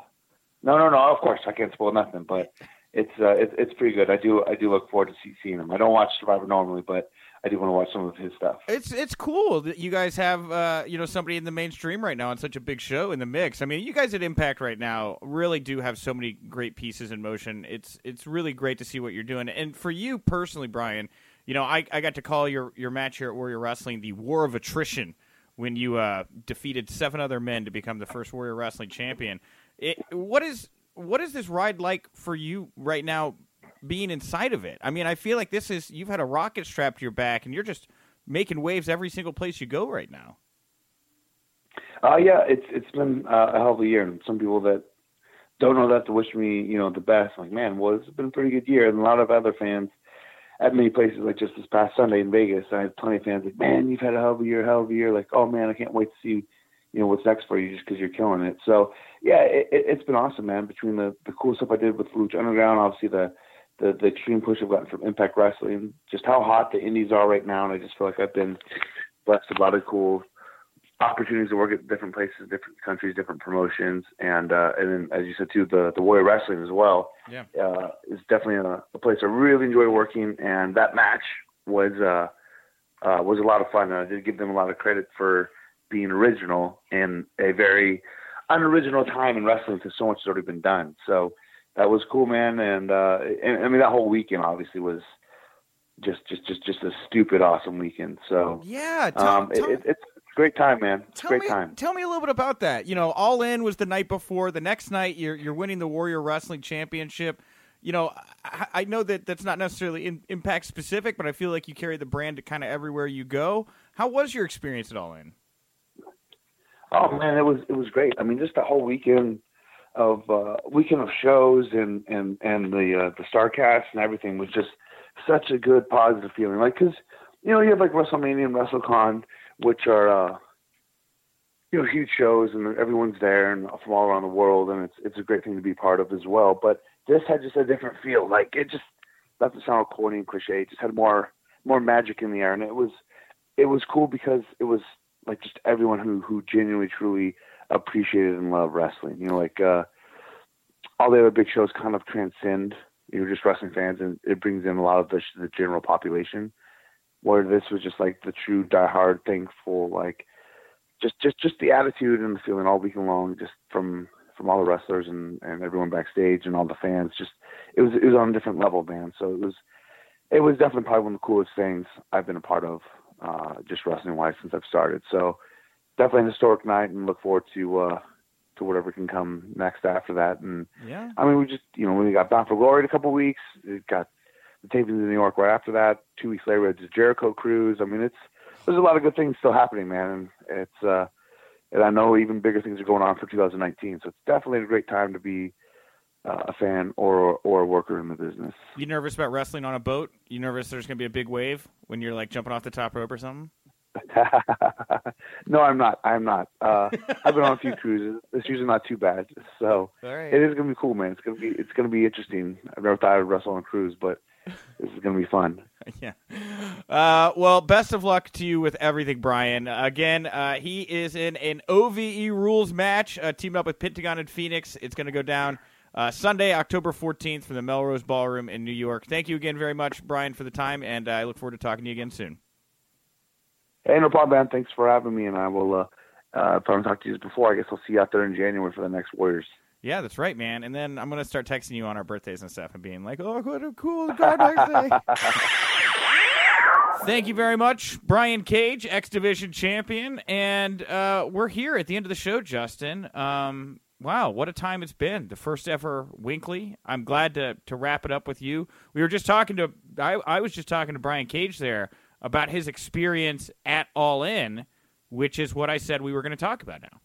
no no no, of course I can't spoil nothing, but it's uh, it's it's pretty good. I do I do look forward to see, seeing him. I don't watch Survivor normally, but I do want to watch some of his stuff. It's it's cool that you guys have uh, you know somebody in the mainstream right now on such a big show in the mix. I mean, you guys at Impact right now really do have so many great pieces in motion. It's it's really great to see what you're doing. And for you personally, Brian, you know, I, I got to call your your match here at Warrior Wrestling the War of Attrition when you uh, defeated seven other men to become the first Warrior Wrestling champion. It, what is what is this ride like for you right now? Being inside of it, I mean, I feel like this is you've had a rocket strapped to your back, and you're just making waves every single place you go right now. Uh, yeah, it's it's been uh, a hell of a year, and some people that don't know that to wish me, you know, the best. Like, man, well, it's been a pretty good year, and a lot of other fans at many places, like just this past Sunday in Vegas, I had plenty of fans like, man, you've had a hell of a year, hell of a year. Like, oh man, I can't wait to see, you know, what's next for you, just because you're killing it. So, yeah, it, it, it's been awesome, man. Between the the cool stuff I did with Lucha Underground, obviously the the, the extreme push I've gotten from Impact Wrestling, just how hot the indies are right now, and I just feel like I've been blessed with a lot of cool opportunities to work at different places, different countries, different promotions, and uh, and then as you said too, the the Warrior Wrestling as well. Yeah. uh, is definitely a, a place I really enjoy working, and that match was uh, uh, was a lot of fun. And I did give them a lot of credit for being original in a very unoriginal time in wrestling because so much has already been done. So that was cool, man. And, uh, and I mean that whole weekend obviously was just just just just a stupid awesome weekend. So Yeah, tell, um, tell, it, it, it's a great time, man. It's great me, time. Tell me a little bit about that. You know, All In was the night before. The next night, you're you're winning the Warrior Wrestling Championship. You know, I, I know that that's not necessarily in, impact specific, but I feel like you carry the brand to kind of everywhere you go. How was your experience at All In? Oh man, it was it was great. I mean, just the whole weekend of uh, weekend of shows and and and the uh, the Starcast and everything was just such a good positive feeling. Like, cause you know you have like WrestleMania and WrestleCon, which are uh, you know huge shows and everyone's there and from all around the world, and it's it's a great thing to be part of as well. But this had just a different feel. Like it just not to sound corny and cliche, it just had more more magic in the air, and it was it was cool because it was like just everyone who who genuinely truly appreciated and loved wrestling. You know, like uh, all the other big shows kind of transcend you know just wrestling fans, and it brings in a lot of the the general population. Where this was just like the true diehard thing for like just just just the attitude and the feeling all weekend long, just from from all the wrestlers and and everyone backstage and all the fans. Just it was it was on a different level, man. So it was it was definitely probably one of the coolest things I've been a part of, uh, just wrestling wise since I've started. So definitely an historic night, and look forward to uh, to whatever can come next after that. And Yeah. I mean, we just you know we got Bound for Glory in a couple of weeks. We got the tapings in New York right after that. Two weeks later, we had the Jericho cruise. I mean, it's there's a lot of good things still happening, man. And it's uh, and I know even bigger things are going on for 2019. So it's definitely a great time to be uh, a fan or or a worker in the business. You nervous about wrestling on a boat? You nervous there's going to be a big wave when you're like jumping off the top rope or something? no, I'm not. I'm not. Uh, I've been on a few cruises. It's usually not too bad. So right. it is gonna be cool, man. It's gonna be it's gonna be interesting. I've never thought I'd wrestle on a cruise, but this is gonna be fun. yeah. Uh, well, best of luck to you with everything, Brian. Again, uh, he is in an OVE rules match, uh, teamed up with Pentagon and Fenix. It's going to go down uh, Sunday, October 14th from the Melrose Ballroom in New York. Thank you again very much, Brian, for the time, and uh, I look forward to talking to you again soon. Hey, no problem, man. Thanks for having me, and I will. Uh, uh, if I haven't talked to you before, I guess I'll see you out there in January for the next Warriors. Yeah, that's right, man. And then I'm going to start texting you on our birthdays and stuff and being like, oh, what a cool guy next day. Thank you very much, Brian Cage, X Division champion, and uh, we're here at the end of the show, Justin. Um, wow, what a time it's been! The first ever Wincly. I'm glad to to wrap it up with you. We were just talking to I, I was just talking to Brian Cage there about his experience at All In, which is what I said we were going to talk about now.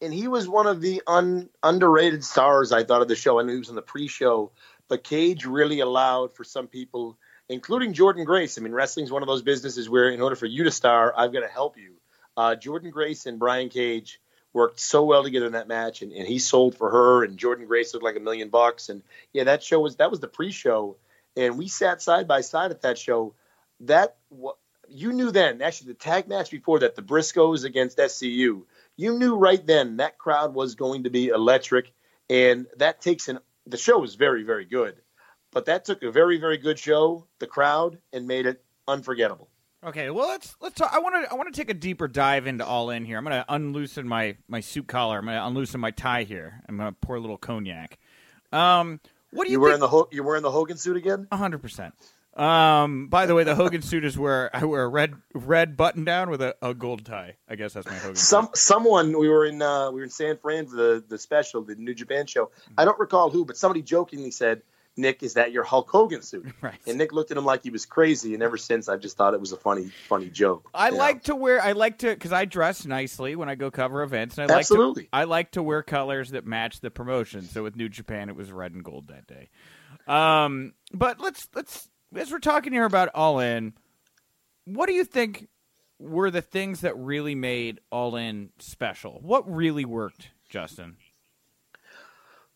and he was one of the un, underrated stars I thought of the show. I knew he was on the pre-show, but Cage really allowed for some people, including Jordynne Grace. I mean, wrestling's one of those businesses where, in order for you to star, I've got to help you. Uh, Jordynne Grace and Brian Cage worked so well together in that match, and, and he sold for her, and Jordynne Grace looked like a million bucks. And yeah, that show was that was the pre-show, and we sat side by side at that show. That wa- you knew then. Actually, the tag match before that, the Briscoes against SCU you knew right then that crowd was going to be electric and that takes an the show was very very good but that took a very very good show the crowd and made it unforgettable Okay, well let's let's talk. I want to I want to take a deeper dive into all in here. I'm going to unloosen my my suit collar. I'm going to unloosen my tie here. I'm going to pour a little cognac. Um, what do you, you were think? the Ho- you were in the Hogan suit again hundred percent. Um, by the way, the Hogan suit is where I wear a red red button down with a, a gold tie. I guess that's my Hogan. some suit. someone we were in uh, we were in San Fran for the the special the New Japan show I don't recall who but somebody jokingly said Nick is that your Hulk Hogan suit Right. and Nick looked at him like he was crazy and ever since I've just thought it was a funny funny joke I you know? like to wear. I like to because I dress nicely when I go cover events, and I Absolutely. like to. I like to wear colors that match the promotion. So with New Japan, it was red and gold that day. Um, but let's let's as we're talking here about All In, what do you think were the things that really made All In special? What really worked, Justin?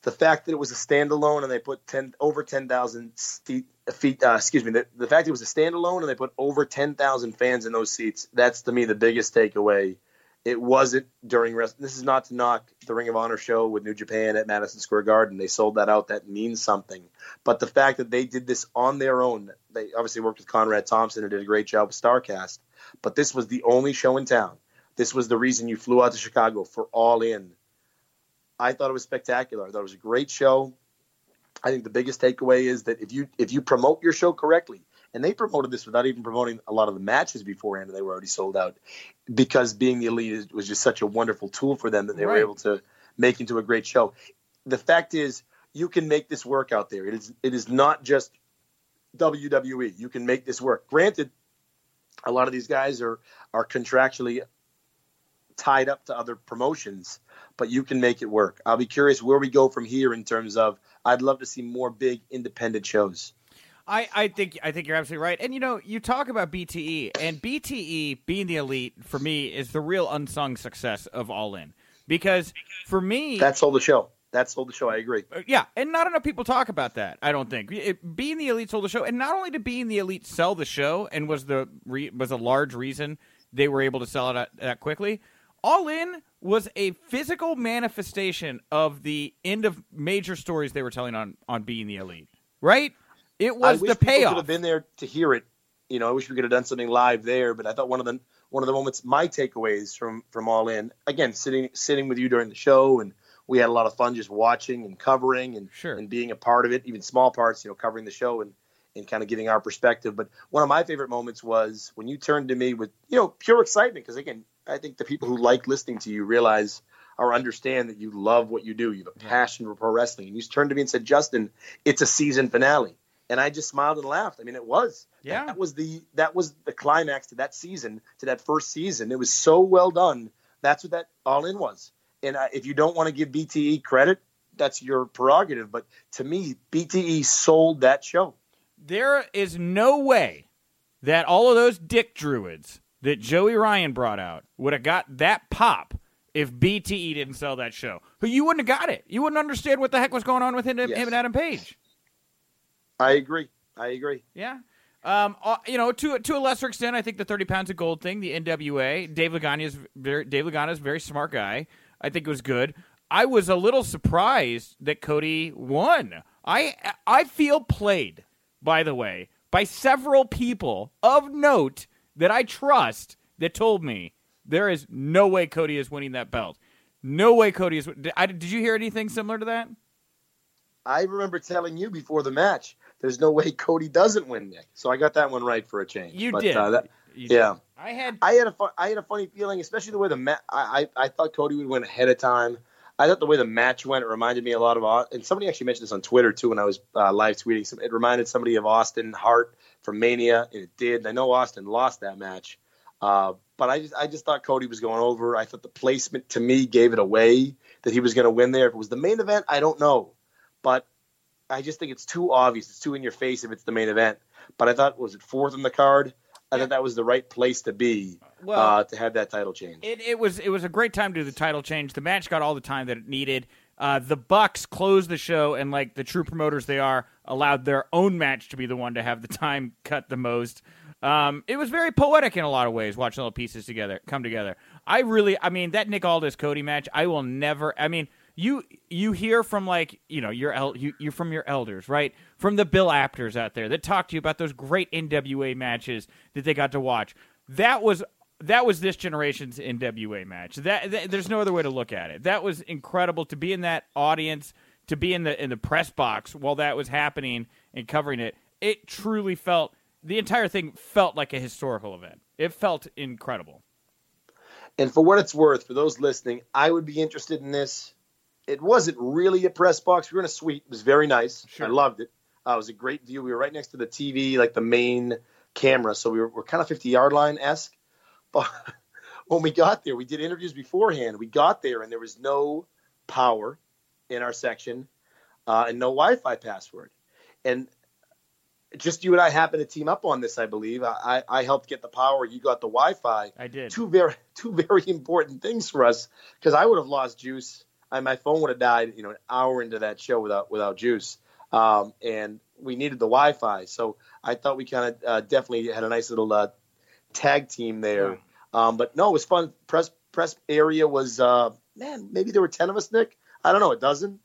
the fact that it was a standalone and they put 10 over 10,000 seat, feet uh, excuse me the, the fact it was a standalone and they put over 10,000 fans in those seats that's to me the biggest takeaway it wasn't during rest this is not to knock the Ring of Honor show with New Japan at Madison Square Garden. They sold that out. That means something. But the fact that they did this on their own they obviously worked with Conrad Thompson and did a great job with Starcast. But this was the only show in town. This was the reason you flew out to Chicago for all in. I thought it was spectacular. I thought it was a great show. I think the biggest takeaway is that if you if you promote your show correctly, and they promoted this without even promoting a lot of the matches beforehand, and they were already sold out, because being the elite was just such a wonderful tool for them that they were able to make into a great show. The fact is, you can make this work out there. It is it is not just WWE. You can make this work. Granted, a lot of these guys are are contractually tied up to other promotions, but you can make it work. I'll be curious where we go from here in terms of I'd love to see more big independent shows. I, I think I think you're absolutely right. And you know, you talk about BTE and BTE being the elite for me is the real unsung success of All In. Because for me That sold the show. that sold the show. I agree. Uh, Yeah, and not enough people talk about that. I don't think it, being the elite sold the show, and not only did being the elite sell the show, and was the re, was a large reason they were able to sell it that, that quickly. All in was a physical manifestation of the end of major stories they were telling on on being the elite. Right? It I was wish the payoff. Could have been there to hear it. You know, I wish we could have done something live there. But I thought one of the one of the moments, my takeaways from from All In, again, sitting sitting with you during the show, and we had a lot of fun just watching and covering and Sure. and being a part of it, even small parts, you know, covering the show and and kind of giving our perspective. But one of my favorite moments was when you turned to me with you know pure excitement, because again, I think the people who like listening to you realize or understand that you love what you do. You have a passion for pro wrestling. And you just turned to me and said, Justin, it's a season finale. And I just smiled and laughed. I mean, it was. Yeah. That was the that was the climax to that season, to that first season. It was so well done. That's what that all in was. And uh, if you don't want to give BTE credit, that's your prerogative. But to me, BTE sold that show. There is no way that all of those dick druids that Joey Ryan brought out would have got that pop if BTE didn't sell that show. You wouldn't have got it. You wouldn't understand what the heck was going on with him, him and Adam Page. I agree. I agree. Yeah. Um, uh, you know, to to a lesser extent, I think the thirty pounds of gold thing, the NWA, Dave Lagana is very Dave Lagana is a very smart guy. I think it was good. I was a little surprised that Cody won. I I feel played, by the way, by several people of note that I trust that told me there is no way Cody is winning that belt. No way Cody is. Did, I, did you hear anything similar to that? I remember telling you before the match, there's no way Cody doesn't win, Nick. So I got that one right for a change. You But, did. Uh, that, You did. yeah. I had I had a I had a funny feeling, especially the way the ma- I, I I thought Cody would win ahead of time. I thought the way the match went it reminded me a lot of and somebody actually mentioned this on Twitter too when I was uh, live tweeting. Some, it reminded somebody of Austin Hart from Mania, and it did. And I know Austin lost that match, uh, but I just I just thought Cody was going over. I thought the placement to me gave it away that he was going to win there. If it was the main event, I don't know, but I just think it's too obvious. It's too in your face if it's the main event. But I thought was it fourth on the card. I thought that was the right place to be Well- uh, to have that title change. It, it was it was a great time to do the title change. The match got all the time that it needed. Uh, the Bucks closed the show, and like the true promoters they are, allowed their own match to be the one to have the time cut the most. Um, it was very poetic in a lot of ways, watching all the pieces together come together. I really, I mean, that Nick Aldis Cody match, I will never. I mean, you you hear from like you know your el- you you're from your elders, right? From the Bill Apters out there that talk to you about those great NWA matches that they got to watch. That was that was this generation's NWA match. That, that there's no other way to look at it. That was incredible to be in that audience, to be in the in the press box while that was happening and covering it. It truly felt the entire thing felt like a historical event. It felt incredible. And for what it's worth, for those listening, I would be interested in this. It wasn't really a press box. We were in a suite. It was very nice. I loved it. Uh, it was a great view. We were right next to the TV, like the main camera. So we were, we're kind of 50 yard line esque. But when we got there, we did interviews beforehand. We got there and there was no power in our section uh, and no Wi Fi password. And just you and I happened to team up on this, I believe. I, I, helped get the power. You got the Wi-Fi. I did. Two very two very important things for us because I would have lost juice. I, my phone would have died, you know, an hour into that show without without juice. Um, and we needed the Wi-Fi, so I thought we kind of uh, definitely had a nice little uh, tag team there. Um, but no, it was fun. Press press area was uh, man. Maybe there were ten of us, Nick. I don't know, a dozen.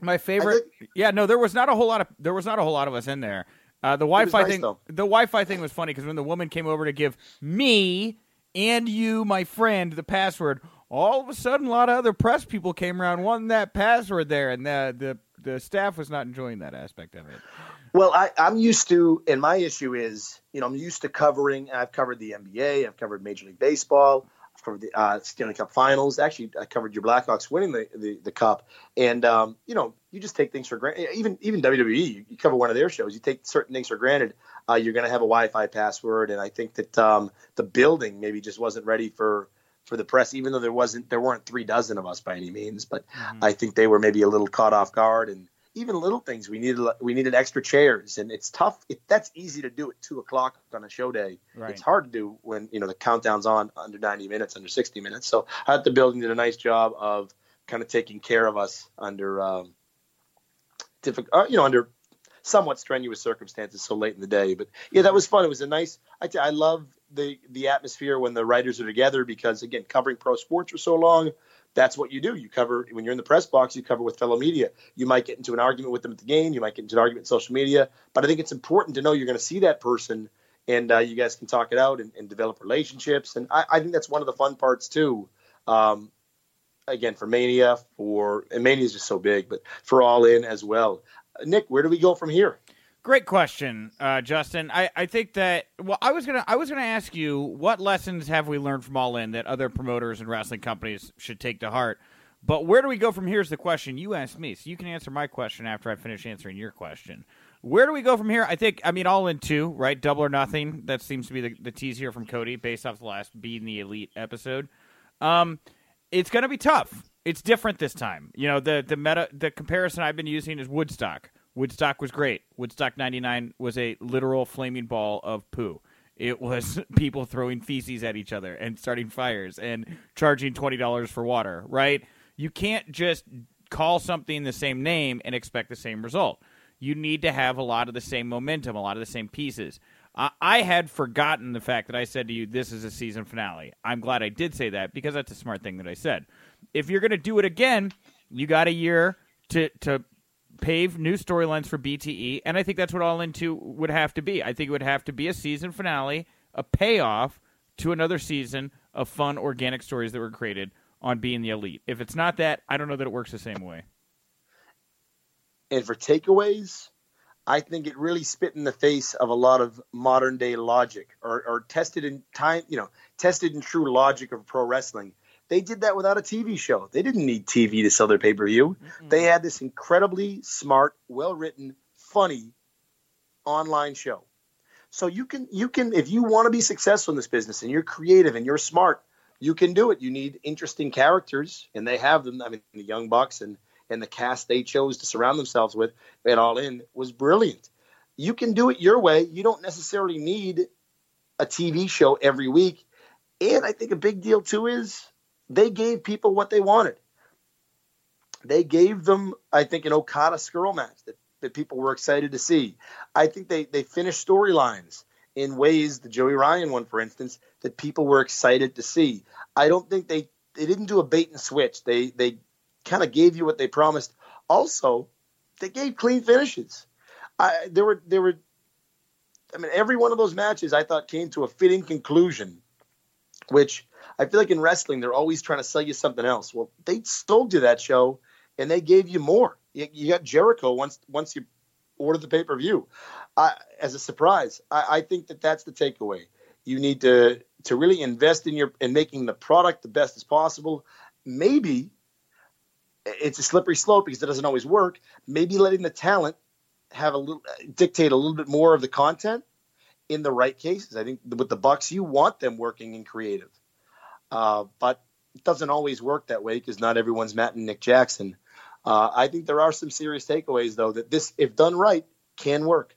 My favorite. Yeah, no, there was not a whole lot of there was not a whole lot of us in there. Uh, the Wi-Fi nice, thing, though. the Wi-Fi thing was funny because when the woman came over to give me and you, my friend, the password, all of a sudden a lot of other press people came around wanting that password there, and the the the staff was not enjoying that aspect of it. Well, I, I'm used to, and my issue is, you know, I'm used to covering. I've covered the NBA, I've covered Major League Baseball, I've covered the uh, Stanley Cup Finals. Actually, I covered your Blackhawks winning the the, the cup, and um, you know, you just take things for granted. Even even WWE, you, you cover one of their shows, you take certain things for granted. Uh, you're going to have a Wi-Fi password, and I think that um, the building maybe just wasn't ready for for the press, even though there wasn't there weren't three dozen of us by any means, but I think they were maybe a little caught off guard and even little things we needed we needed extra chairs and it's tough it, that's easy to do at two o'clock on a show day Right. it's hard to do when you know the countdown's on under 90 minutes under 60 minutes so i thought the building did a nice job of kind of taking care of us under um, difficult, uh, you know, under somewhat strenuous circumstances so late in the day. But yeah, that was fun. It was a nice. I, I love the the atmosphere when the writers are together because again, covering pro sports for so long, that's what you do. You cover when you're in the press box. You cover with fellow media. You might get into an argument with them at the game. You might get into an argument social media. But I think it's important to know you're going to see that person, and uh, you guys can talk it out and, and develop relationships. And I, I, think that's one of the fun parts too. Um, again, for Mania, for and Mania is just so big, but for All In as well. Nick, where do we go from here? Great question, uh, Justin. I, I think that well, I was gonna I was gonna ask you what lessons have we learned from All In that other promoters and wrestling companies should take to heart. But where do we go from here is the question you asked me, so you can answer my question after I finish answering your question. Where do we go from here? I think I mean All In two, right? Double or nothing. That seems to be the, the tease here from Cody, based off the last being the elite episode. Um, it's gonna be tough. It's different this time. You know the the meta the comparison I've been using is Woodstock Woodstock was great. Woodstock 99 was a literal flaming ball of poo. It was people throwing feces at each other and starting fires and charging $20 for water, right? You can't just call something the same name and expect the same result. You need to have a lot of the same momentum, a lot of the same pieces. I had forgotten the fact that I said to you, this is a season finale. I'm glad I did say that because that's a smart thing that I said. If you're going to do it again, you got a year to, to pave new storylines for BTE, and I think that's what All In two would have to be. I think it would have to be a season finale, a payoff to another season of fun organic stories that were created on being the elite. If it's not that, I don't know that it works the same way. And for takeaways, I think it really spit in the face of a lot of modern day logic or, or tested in time, you know, tested in true logic of pro wrestling they did that without a TV show. They didn't need TV to sell their pay per view. Mm-hmm. They had this incredibly smart, well written, funny online show. So you can you can if you want to be successful in this business and you're creative and you're smart, you can do it. You need interesting characters, and they have them. I mean, the Young Bucks and and the cast they chose to surround themselves with at All In was brilliant. You can do it your way. You don't necessarily need a TV show every week. And I think a big deal too is they gave people what they wanted. They gave them, I think, an Okada Scurll match that, that people were excited to see. I think they, they finished storylines in ways, the Joey Ryan one, for instance, that people were excited to see. I don't think they, they didn't do a bait and switch. They, they kind of gave you what they promised. Also, they gave clean finishes. I, there were, there were, I mean, every one of those matches I thought came to a fitting conclusion, which I feel like in wrestling, they're always trying to sell you something else. Well, they sold you that show and they gave you more. You, you got Jericho once once you ordered the pay per view as a surprise. I, I think that that's the takeaway. You need to to really invest in your in making the product the best as possible. Maybe it's a slippery slope because it doesn't always work. Maybe letting the talent have a little dictate a little bit more of the content in the right cases. I think with the Bucks, you want them working in creative. Uh, but it doesn't always work that way because not everyone's Matt and Nick Jackson. Uh, I think there are some serious takeaways though that this, if done right, can work.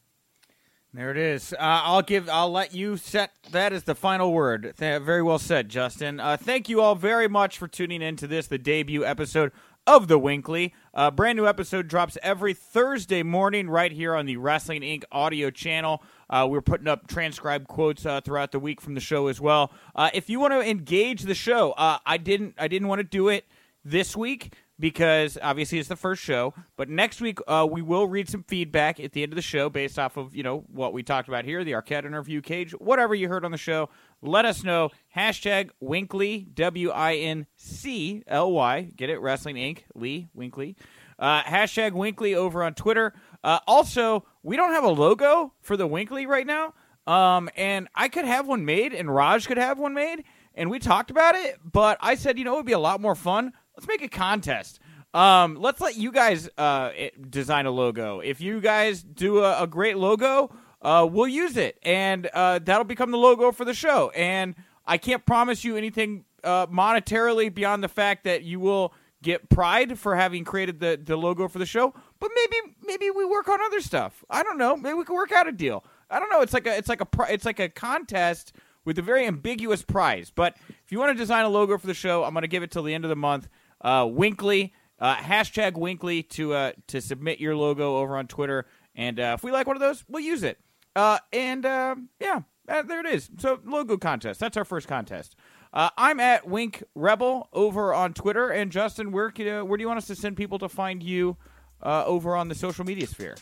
There it is. Uh, I'll give. I'll let you set that as the final word. Th- very well said, Justin. Uh, thank you all very much for tuning in to this, the debut episode of the Wincly. A brand new episode drops every Thursday morning right here on the Wrestling Inc. audio channel. Uh, we're putting up transcribed quotes uh, throughout the week from the show as well. Uh, if you want to engage the show, uh, I didn't. I didn't want to do it this week because obviously it's the first show. But next week uh, we will read some feedback at the end of the show based off of you know what we talked about here, the Arquette interview, cage, whatever you heard on the show. Let us know. Hashtag Wincly W I N C L Y. Get it? Wrestling Inc. Lee Wincly. Uh, hashtag Wincly over on Twitter. Uh, also, we don't have a logo for the Wincly right now. Um, and I could have one made, and Raj could have one made, and we talked about it. But I said, you know, it would be a lot more fun. Let's make a contest. Um, let's let you guys uh, design a logo. If you guys do a, a great logo, uh, we'll use it, and uh, that'll become the logo for the show. And I can't promise you anything uh, monetarily beyond the fact that you will get pride for having created the, the logo for the show, but maybe maybe we work on other stuff. I don't know. Maybe we can work out a deal. I don't know. It's like a it's like a it's like a contest with a very ambiguous prize. But if you want to design a logo for the show, I'm going to give it till the end of the month. uh, Wincly. Uh, hashtag Wincly to uh, to submit your logo over on Twitter, and uh, if we like one of those, we'll use it. Uh, and um yeah, uh, there it is. So logo contest. That's our first contest. Uh, I'm at Wink Rebel over on Twitter, and Justin, where can, uh, where do you want us to send people to find you uh, over on the social media sphere?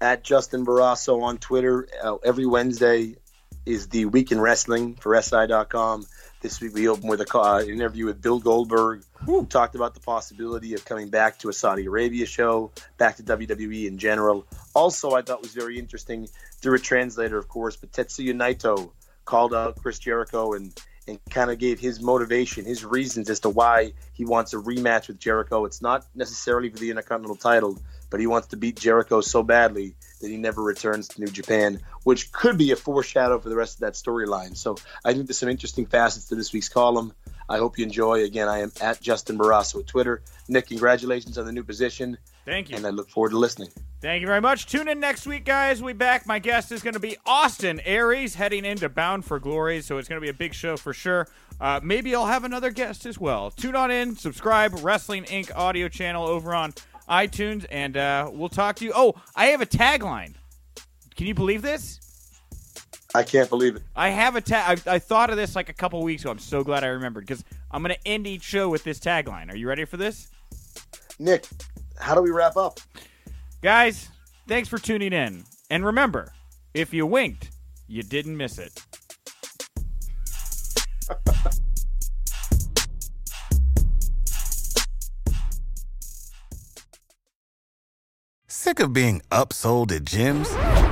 At Justin Barrasso on Twitter. Uh, every Wednesday is the Week in Wrestling for SI.com. This week we opened with a uh, an interview with Bill Goldberg, who talked about the possibility of coming back to a Saudi Arabia show, back to WWE in general. Also, I thought was very interesting through a translator, of course, but Tetsuya Naito called out Chris Jericho and and kind of gave his motivation, his reasons as to why he wants a rematch with Jericho. It's not necessarily for the Intercontinental title, but he wants to beat Jericho so badly that he never returns to New Japan, which could be a foreshadow for the rest of that storyline. So I think there's some interesting facets to this week's column. I hope you enjoy. Again, I am at Justin Barrasso at Twitter. Nick, congratulations on the new position. Thank you. And I look forward to listening. Thank you very much. Tune in next week, guys. We'll back. My guest is going to be Austin Aries heading into Bound for Glory, so it's going to be a big show for sure. Uh, maybe I'll have another guest as well. Tune on in, subscribe, Wrestling Inc. audio channel over on iTunes, and uh, we'll talk to you. Oh, I have a tagline. Can you believe this? I can't believe it. I have a tag. I, I thought of this like a couple weeks ago. I'm so glad I remembered because I'm going to end each show with this tagline. Are you ready for this? Nick, how do we wrap up? Guys, thanks for tuning in. And remember, if you winked, you didn't miss it. Sick of being upsold at gyms?